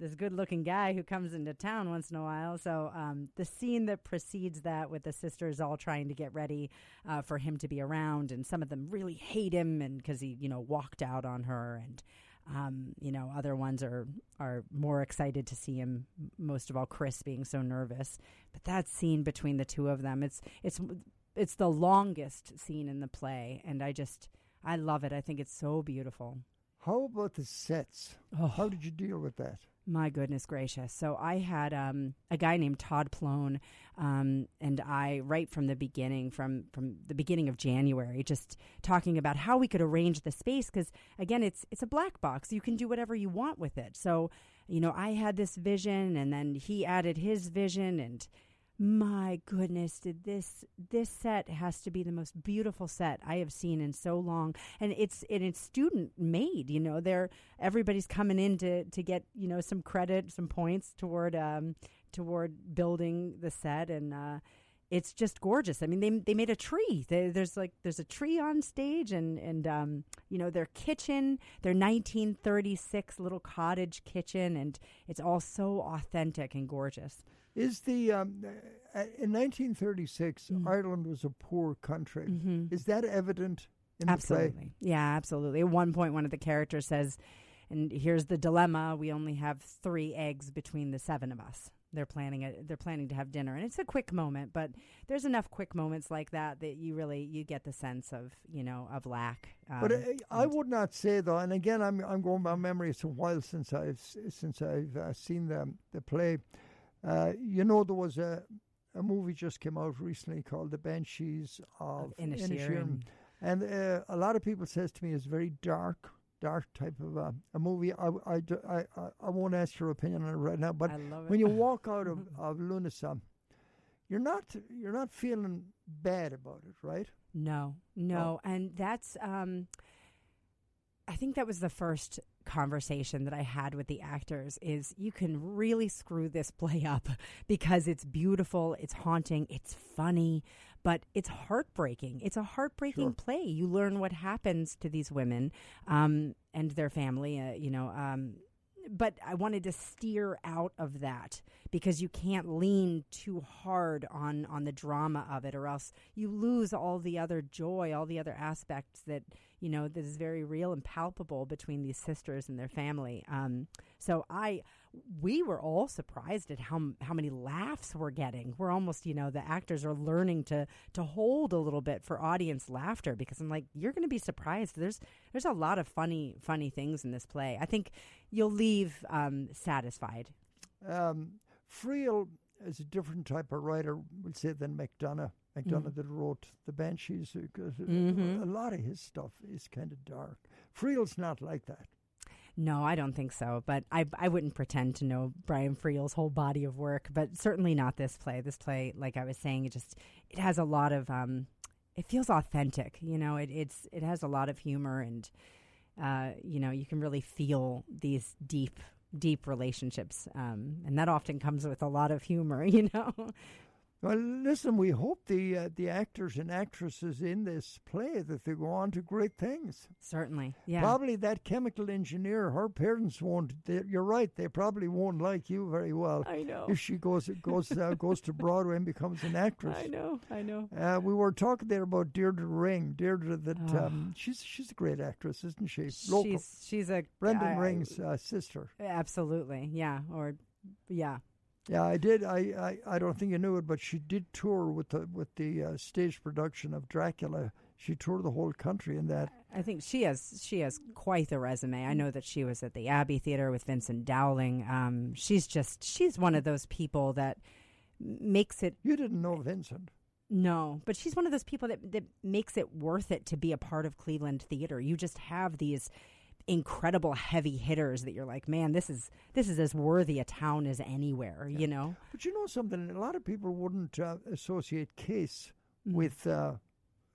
this good looking guy who comes into town once in a while. So um the scene that precedes that with the sisters all trying to get ready uh, for him to be around and some of them really hate him and because he you know walked out on her and um, you know, other ones are are more excited to see him. Most of all, Chris being so nervous. But that scene between the two of them, it's it's it's the longest scene in the play, and I just I love it. I think it's so beautiful. How about the sets? Oh. How did you deal with that? My goodness gracious. So I had um, a guy named Todd Plone, um, and I, right from the beginning, from, from the beginning of January, just talking about how we could arrange the space. Because again, it's, it's a black box. You can do whatever you want with it. So, you know, I had this vision, and then he added his vision, and my goodness did this this set has to be the most beautiful set i have seen in so long. And it's and it's student made you know they're everybody's coming in to to get you know some credit some points toward um toward building the set. And uh it's just gorgeous. I mean, they they made a tree. They, there's like there's a tree on stage, and and um, you know their kitchen, their 1936 little cottage kitchen, and it's all so authentic and gorgeous. Is the um, uh, in 1936 Ireland was a poor country? Mhm. Is that evident in the absolutely, play? yeah, absolutely. At one point, one of the characters says, "And here's the dilemma: we only have three eggs between the seven of us." They're planning a, they're planning to have dinner, and it's a quick moment, but there's enough quick moments like that that you really you get the sense of you know of lack. But um, I, I would not say though, and again, I'm I'm going by memory. It's a while since I've since I've uh, seen the the play. Uh, you know, there was a a movie just came out recently called The Banshees of Inisherin. Inisherin. and uh, a lot of people says to me it's very dark, dark type of uh, a movie. I, I, I, I won't ask your opinion on it right now, but I love when you walk out of of Lughnasa, you're not you're not feeling bad about it, right? No, no, and that's. Um, I think that was the first conversation that I had with the actors. Is you can really screw this play up because it's beautiful, it's haunting, it's funny, but it's heartbreaking. It's a heartbreaking Sure. play. You learn what happens to these women um, and their family. Uh, you know. Um, but I wanted to steer out of that because you can't lean too hard on on the drama of it or else you lose all the other joy all the other aspects that you know that is very real and palpable between these sisters and their family um, so I we were all surprised at how how many laughs we're getting we're almost you know the actors are learning to to hold a little bit for audience laughter because I'm like you're going to be surprised there's there's a lot of funny funny things in this play I think you'll leave um, satisfied Um, Friel is a different type of writer, we'll say, than McDonough. McDonough Mhm. that wrote The Banshees, because Mhm. a lot of his stuff is kind of dark. Friel's not like that. No, I don't think so. But I, I wouldn't pretend to know Brian Friel's whole body of work. But certainly not this play. This play, like I was saying, it just it has a lot of um, it feels authentic. You know, it it's it has a lot of humor and uh, you know you can really feel these deep deep relationships, um, and that often comes with a lot of humor. You know. Well, listen, we hope the uh, the actors and actresses in this play that they go on to great things. Certainly, yeah. Probably that chemical engineer, her parents won't. They, you're right; they probably won't like you very well. I know. If she goes goes uh, goes to Broadway and becomes an actress. I know, I know. Uh, we were talking there about Deirdre Ring. Deirdre, that Oh. um, she's she's a great actress, isn't she? Local. She's she's a Brendan I- Ring's uh, sister. Absolutely, yeah. Or yeah, Yeah, I did. I, I, I don't think you knew it, but she did tour with the with the uh, stage production of Dracula. She toured the whole country in that. I think she has she has quite the resume. I know that she was at the Abbey Theater with Vincent Dowling. Um, she's just she's one of those people that makes it. You didn't know Vincent. No, but she's one of those people that that makes it worth it to be a part of Cleveland theater. You just have these incredible heavy hitters that you're like, man, this is this is as worthy a town as anywhere. You know. But you know something? A lot of people wouldn't uh, associate Case Mm. with uh,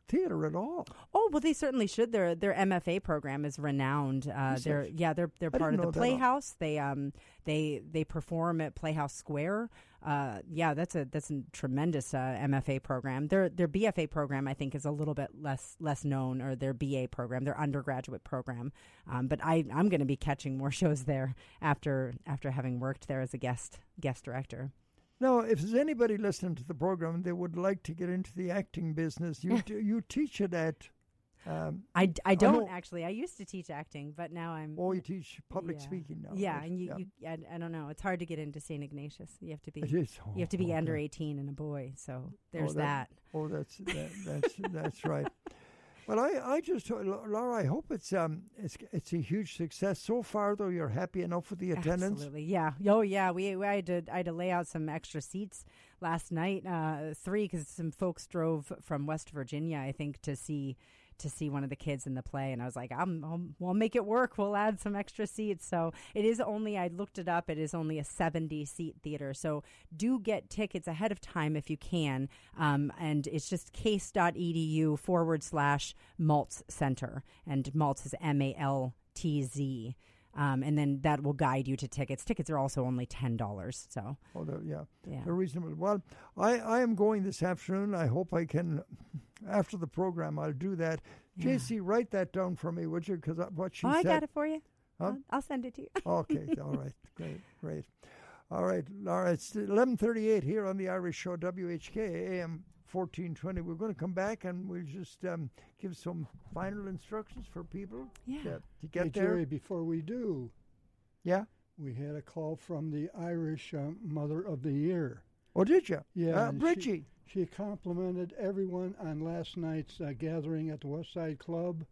theater at all. Oh well, they certainly should. Their their MFA program is renowned. Uh, they're yeah, they're they're I part of the. Playhouse. They um they they perform at Playhouse Square. Uh, yeah, that's a that's a tremendous uh, MFA program. Their their BFA program I think is a little bit less less known, or their BA program, their undergraduate program. Um, but I I'm going to be catching more shows there after after having worked there as a guest guest director. Now, if there's anybody listening to the program they would like to get into the acting business, you do, you teach it at. Um, I, I don't actually. I used to teach acting, but now I'm. Oh, you teach public Yeah. speaking now. Yeah, and you, Yeah. you I, I don't know. It's hard to get into St. Ignatius. You have to be. It is. you have to be Oh, under eighteen and a boy. So there's oh, that. Oh, that's that, that's that's right. Well, I, I just Laura, I hope it's um it's it's a huge success so far. Though you're happy enough with the attendance. Absolutely, yeah. Oh, yeah. We, we I had to I had to lay out some extra seats last night, uh, three because some folks drove from West Virginia, I think, to see to see one of the kids in the play, and I was like, I'm, I'll, we'll make it work. We'll add some extra seats. So it is only I looked it up. It is only a 70 seat theater. So do get tickets ahead of time if you can, um, and it's just case.edu forward slash Maltz Center, and Maltz is M A L T Z. Um, and then that will guide you to tickets. Tickets are also only ten dollars. So, Oh, they're, yeah, Yeah. they're reasonable. Well, I, I am going this afternoon. I hope I can, after the program, I'll do that. Yeah. JC, write that down for me, would you? Because what she oh, I said. got it for you. Huh? I'll, I'll send it to you. okay, all right, great, great. All right, Laura, it's eleven thirty-eight here on the Irish Show, WHK AM fourteen twenty. We're going to come back and we'll just um, give some final instructions for people Yeah. to, to get hey, there. Gerry, before we do, Yeah. we had a call from the Irish uh, Mother of the Year. Oh, did you? Yeah, uh, Bridgie. She, she complimented everyone on last night's uh, gathering at the West Side Club,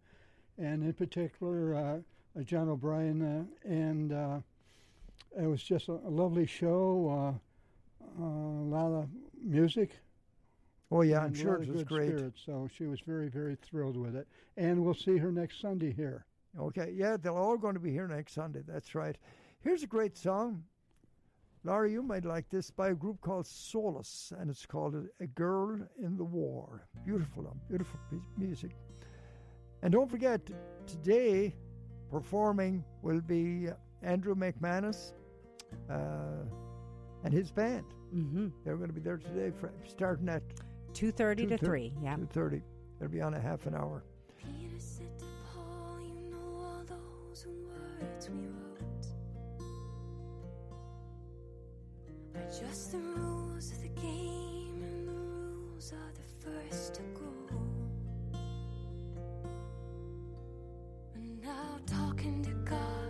and in particular, uh, uh, John O'Brien. Uh, and uh, it was just a, a lovely show, uh, uh, a lot of music. Oh yeah, I'm sure it was great. Spirit, so she was very, very thrilled with it. And we'll see her next Sunday here. Okay, yeah, they're all going to be here next Sunday. That's right. Here's a great song. Laura, you might like this by a group called Solace, and it's called A Girl in the War. Beautiful, beautiful piece music. And don't forget, today performing will be Andrew McManus uh, and his band. Mm-hmm. They're going to be there today, fr- starting at Two thirty to three. Yeah. Two thirty. It'll be on a half an hour. Peter said to Paul, you know all those words we wrote are just the rules of the game, and the rules are the first to go. And now talking to God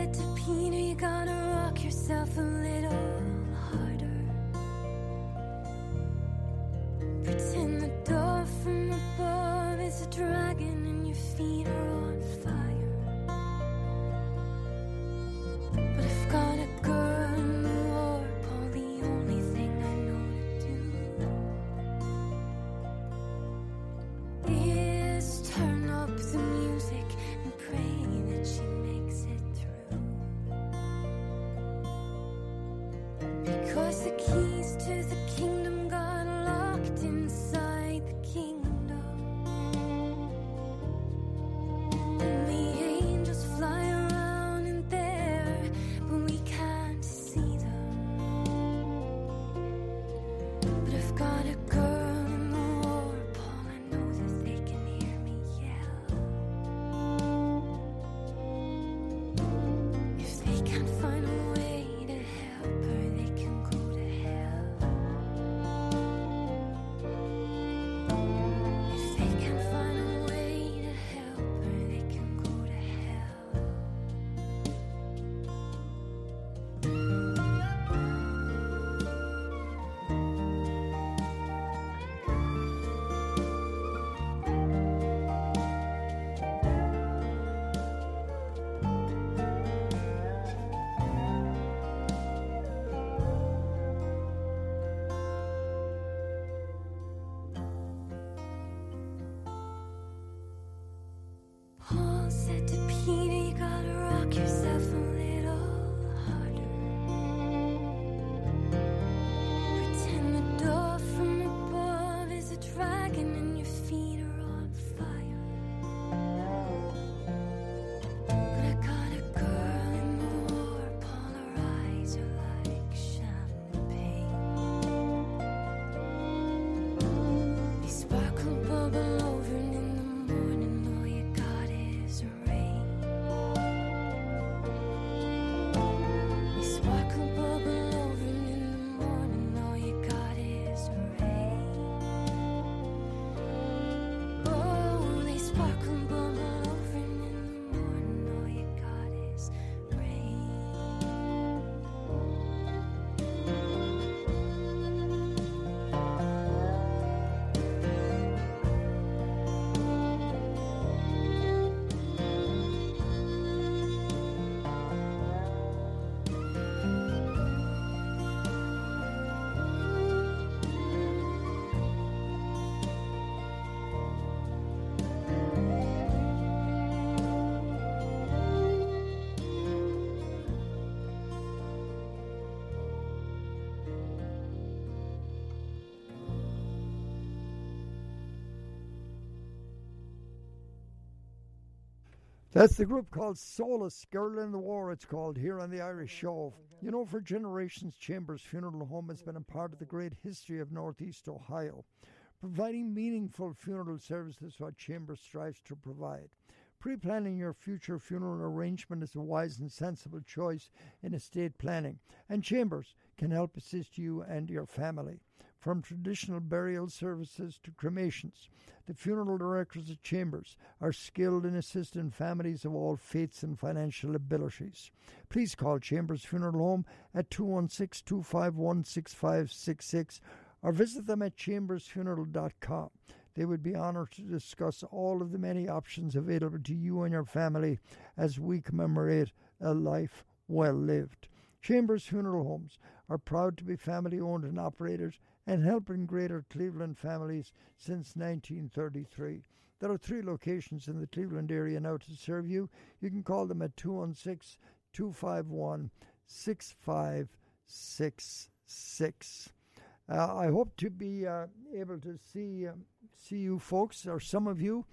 To Peter, You gotta rock yourself a little harder. Pretend the door from above is a dragon and your feet are That's the group called Solace, Girl in the War, it's called, here on the Irish Show. You know, for generations, Chambers Funeral Home has been a part of the great history of Northeast Ohio. Providing meaningful funeral services what Chambers strives to provide. Pre planning your future funeral arrangement is a wise and sensible choice in estate planning, and Chambers can help assist you and your family. From traditional burial services to cremations, the funeral directors at Chambers are skilled in assisting families of all faiths and financial abilities. Please call Chambers Funeral Home at 216 251 6566 or visit them at chambersfuneral.com. They would be honored to discuss all of the many options available to you and your family as we commemorate a life well lived. Chambers Funeral Homes are proud to be family owned and operated and helping greater Cleveland families since 1933. There are three locations in the Cleveland area now to serve you. You can call them at 216 251 6566. Uh, I hope to be uh, able to see um, see you folks or some of you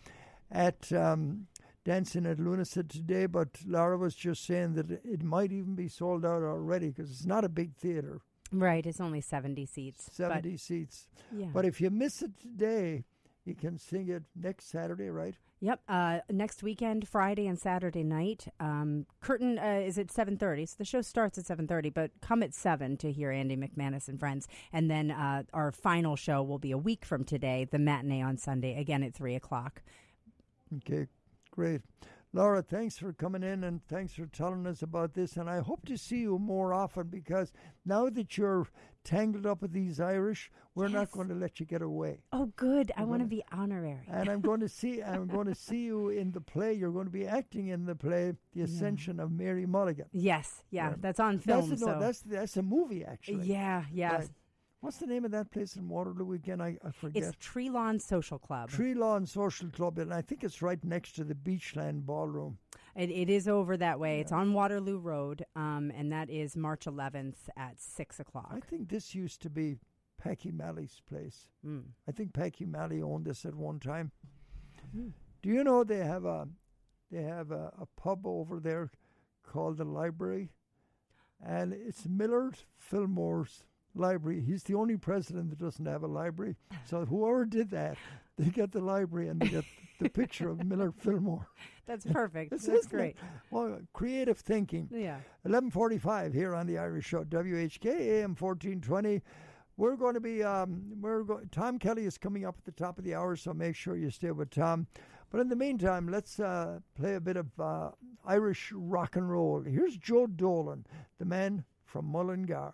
at um, Dancing at Lughnasa today. But Laura was just saying that it- might even be sold out already because it's not a big theater, Right, it's only 70 seats. but- seventy seats. Yeah. But if you miss it today, you can sing it next Saturday, right? Yep. Uh, next weekend, Friday and Saturday night. Um, curtain uh, is at seven thirty, so the show starts at seven thirty. But come at seven to hear Andy McManus and friends, and then uh, our final show will be a week from today, the matinee on Sunday, again at three o'clock. Okay, great. Laura, thanks for coming in and thanks for telling us about this. And I hope to see you more often because now that you're tangled up with these Irish, we're not going to let you get away. Oh, good! I want to be honorary. And I'm going to see I'm going to see you in the play. You're going to be acting in the play, The Ascension of Mary Mulligan. Yes, yeah, Yeah. that's on film. That's, a- no, so that's that's a movie actually. yeah, yeah. Right. What's the name of that place in Waterloo again? I, I forget. It's Tree Lawn Social Club. Tree Lawn Social Club, and I think it's right next to the Beachland Ballroom. It, it is over that way. It's on Waterloo Road, um, and that is March 11th at six o'clock. I think this used to be Packy Malley's place. Mm. I think Packy Malley owned this at one time. Hmm. Do you know they have a they have a, a pub over there called the Library, and it's Millard Fillmore's library. He's the only president that doesn't have a library. So whoever did that, they get the library and they get the picture of Millard Fillmore. That's perfect. That's isn't great. Well, creative thinking. Yeah. 11:45 here on the Irish Show, WHK AM 1420. We're going to be um, we're go- Tom Kelly is coming up at the top of the hour, so make sure you stay with Tom. But in the meantime, let's uh, play a bit of uh, Irish rock and roll. Here's Joe Dolan, the man from Mullingar.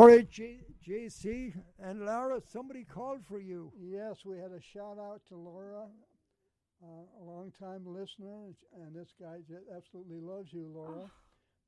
All right, J- JC and Laura, somebody called for you. Yes, we had a shout out to Laura, uh, a long-time listener, and this guy j- absolutely loves you, Laura. Oh.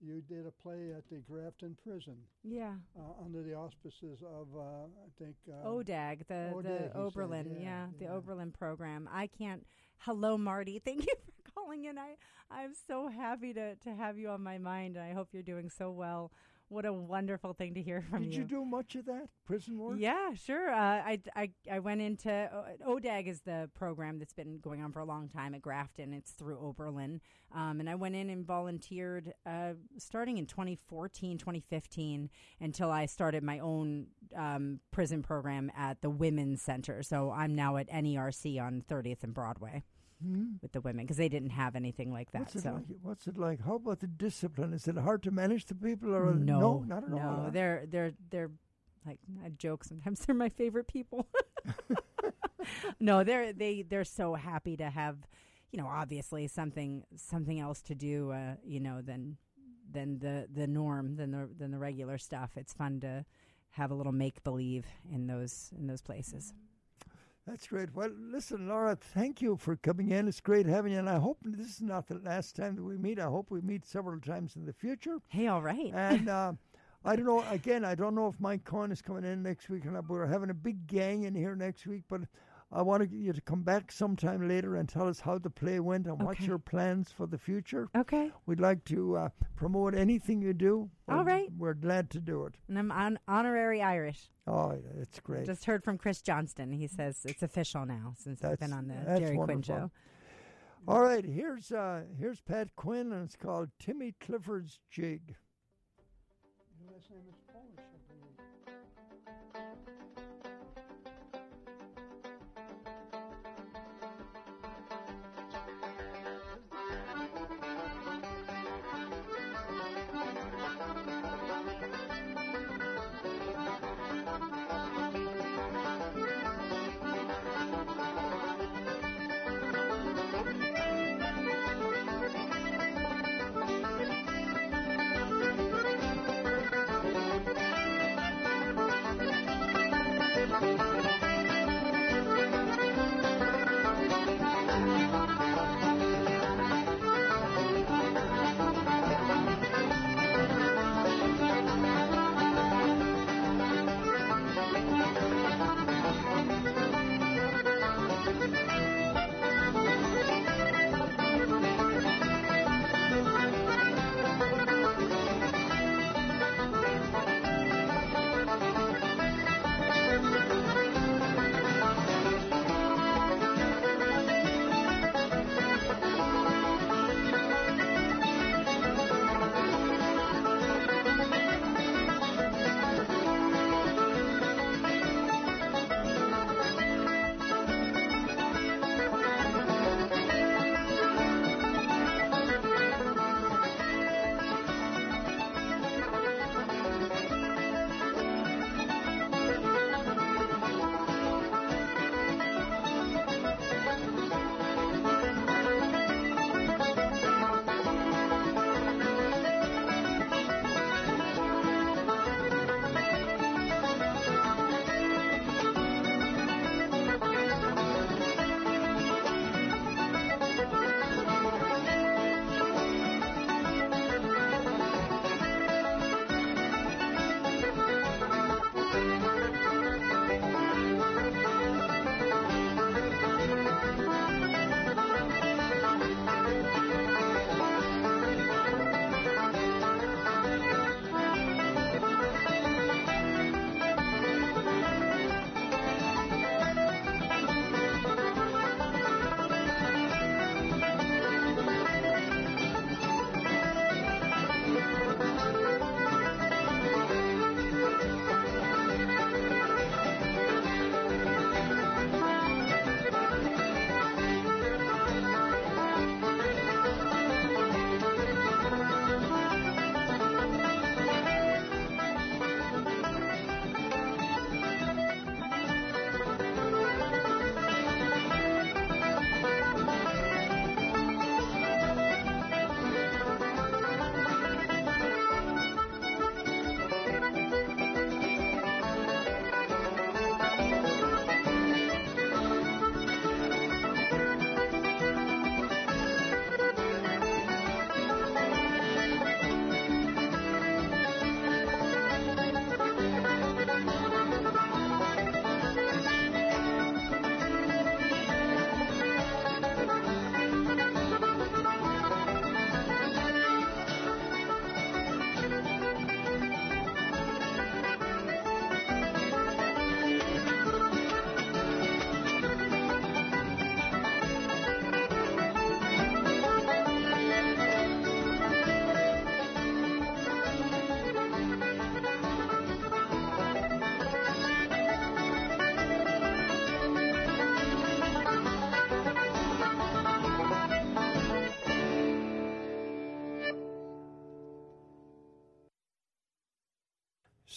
You did a play at the Grafton Prison. Yeah. Uh, under the auspices of, uh, I think. Uh, ODAG, the, ODAG, he the said, Oberlin, yeah, yeah, the yeah. Oberlin program. I can't. Hello, Marty. Thank you for calling in. I I'm so happy to to have you on my mind. And I hope you're doing so well. What a wonderful thing to hear from you. Did you do much of that prison work? Yeah, sure. Uh, I, I, I went into ODAG is the program that's been going on for a long time at Grafton. It's through Oberlin. Um, and I went in and volunteered uh, starting in 2014, 2015 until I started my own um, prison program at the Women's Center. So I'm now at NERC on 30th and Broadway. Hmm. With the women, because they didn't have anything like that. What's it so like? What's it like? How about the discipline? Is it hard to manage the people, or no, no, not at no, all? huh? they're they're they're like I joke sometimes they're my favorite people. no, they're they they're so happy to have, you know, obviously something something else to do, uh, you know, than than the the norm than the than the regular stuff. It's fun to have a little make believe in those in those places. That's great. Well, listen, Laura, thank you for coming in. It's great having you, and I hope this is not the last time that we meet. I hope we meet several times in the future. Hey, all right. And uh, I don't know. Again, I don't know if Mike Cohen is coming in next week or not. We're having a big gang in here next week. But I want you to come back sometime later and tell us how the play went and what's your plans for the future. Okay. We'd like to uh, promote anything you do. All We're- We're glad to do it. And I'm on honorary Irish. Oh, it's great. Just heard from Chris Johnston. He says it's official now since I've been on the that's Gerry Quinn wonderful. show. All right, here's uh, here's Pat Quinn, and it's called Timmy Clifford's Jig.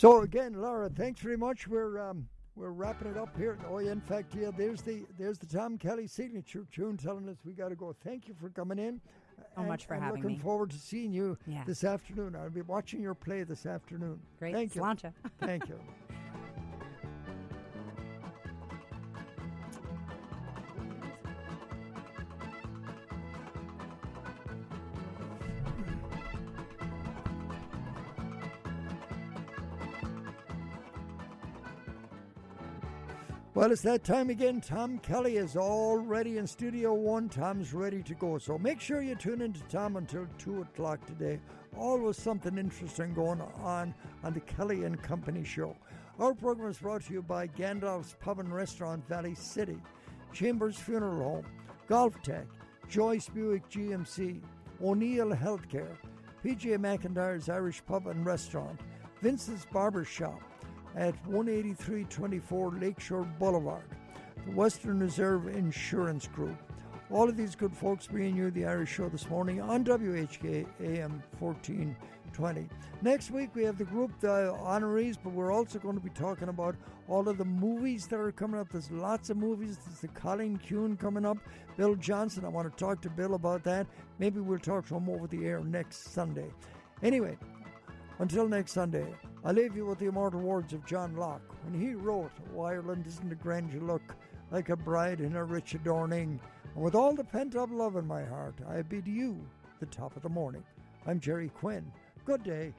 So again, Laura, thanks very much. We're um, we're wrapping it up here. Oh, yeah, in fact, yeah, there's the there's the Tom Kelly signature tune telling us we got to go. Thank you for coming in. So and, much for having looking me. forward to seeing you Yeah. this afternoon. I'll be watching your play this afternoon. Great. Thank you. Thank you. Well, it's that time again. Tom Kelly is all ready in Studio One. Tom's ready to go. So make sure you tune in to Tom until 2 o'clock today. Always something interesting going on on the Kelly and Company show. Our program is brought to you by Gandalf's Pub and Restaurant, Valley City, Chambers Funeral Home, Golf Tech, Joyce Buick GMC, O'Neill Healthcare, PJ McIntyre's Irish Pub and Restaurant, Vince's Barber Shop, at 18324 Lakeshore Boulevard, the Western Reserve Insurance Group. All of these good folks bringing you the Irish Show this morning on WHK AM 1420. Next week we have the group, the honorees, but we're also going to be talking about all of the movies that are coming up. There's lots of movies. There's the Colin Kuhn coming up, Bill Johnson. I want to talk to Bill about that. Maybe we'll talk to him over the air next Sunday. Anyway, until next Sunday, I leave you with the immortal words of John Locke when he wrote, Oh, Ireland isn't a grand you look, like a bride in a rich adorning. And with all the pent up love in my heart, I bid you the top of the morning. I'm Gerry Quinn. Good day.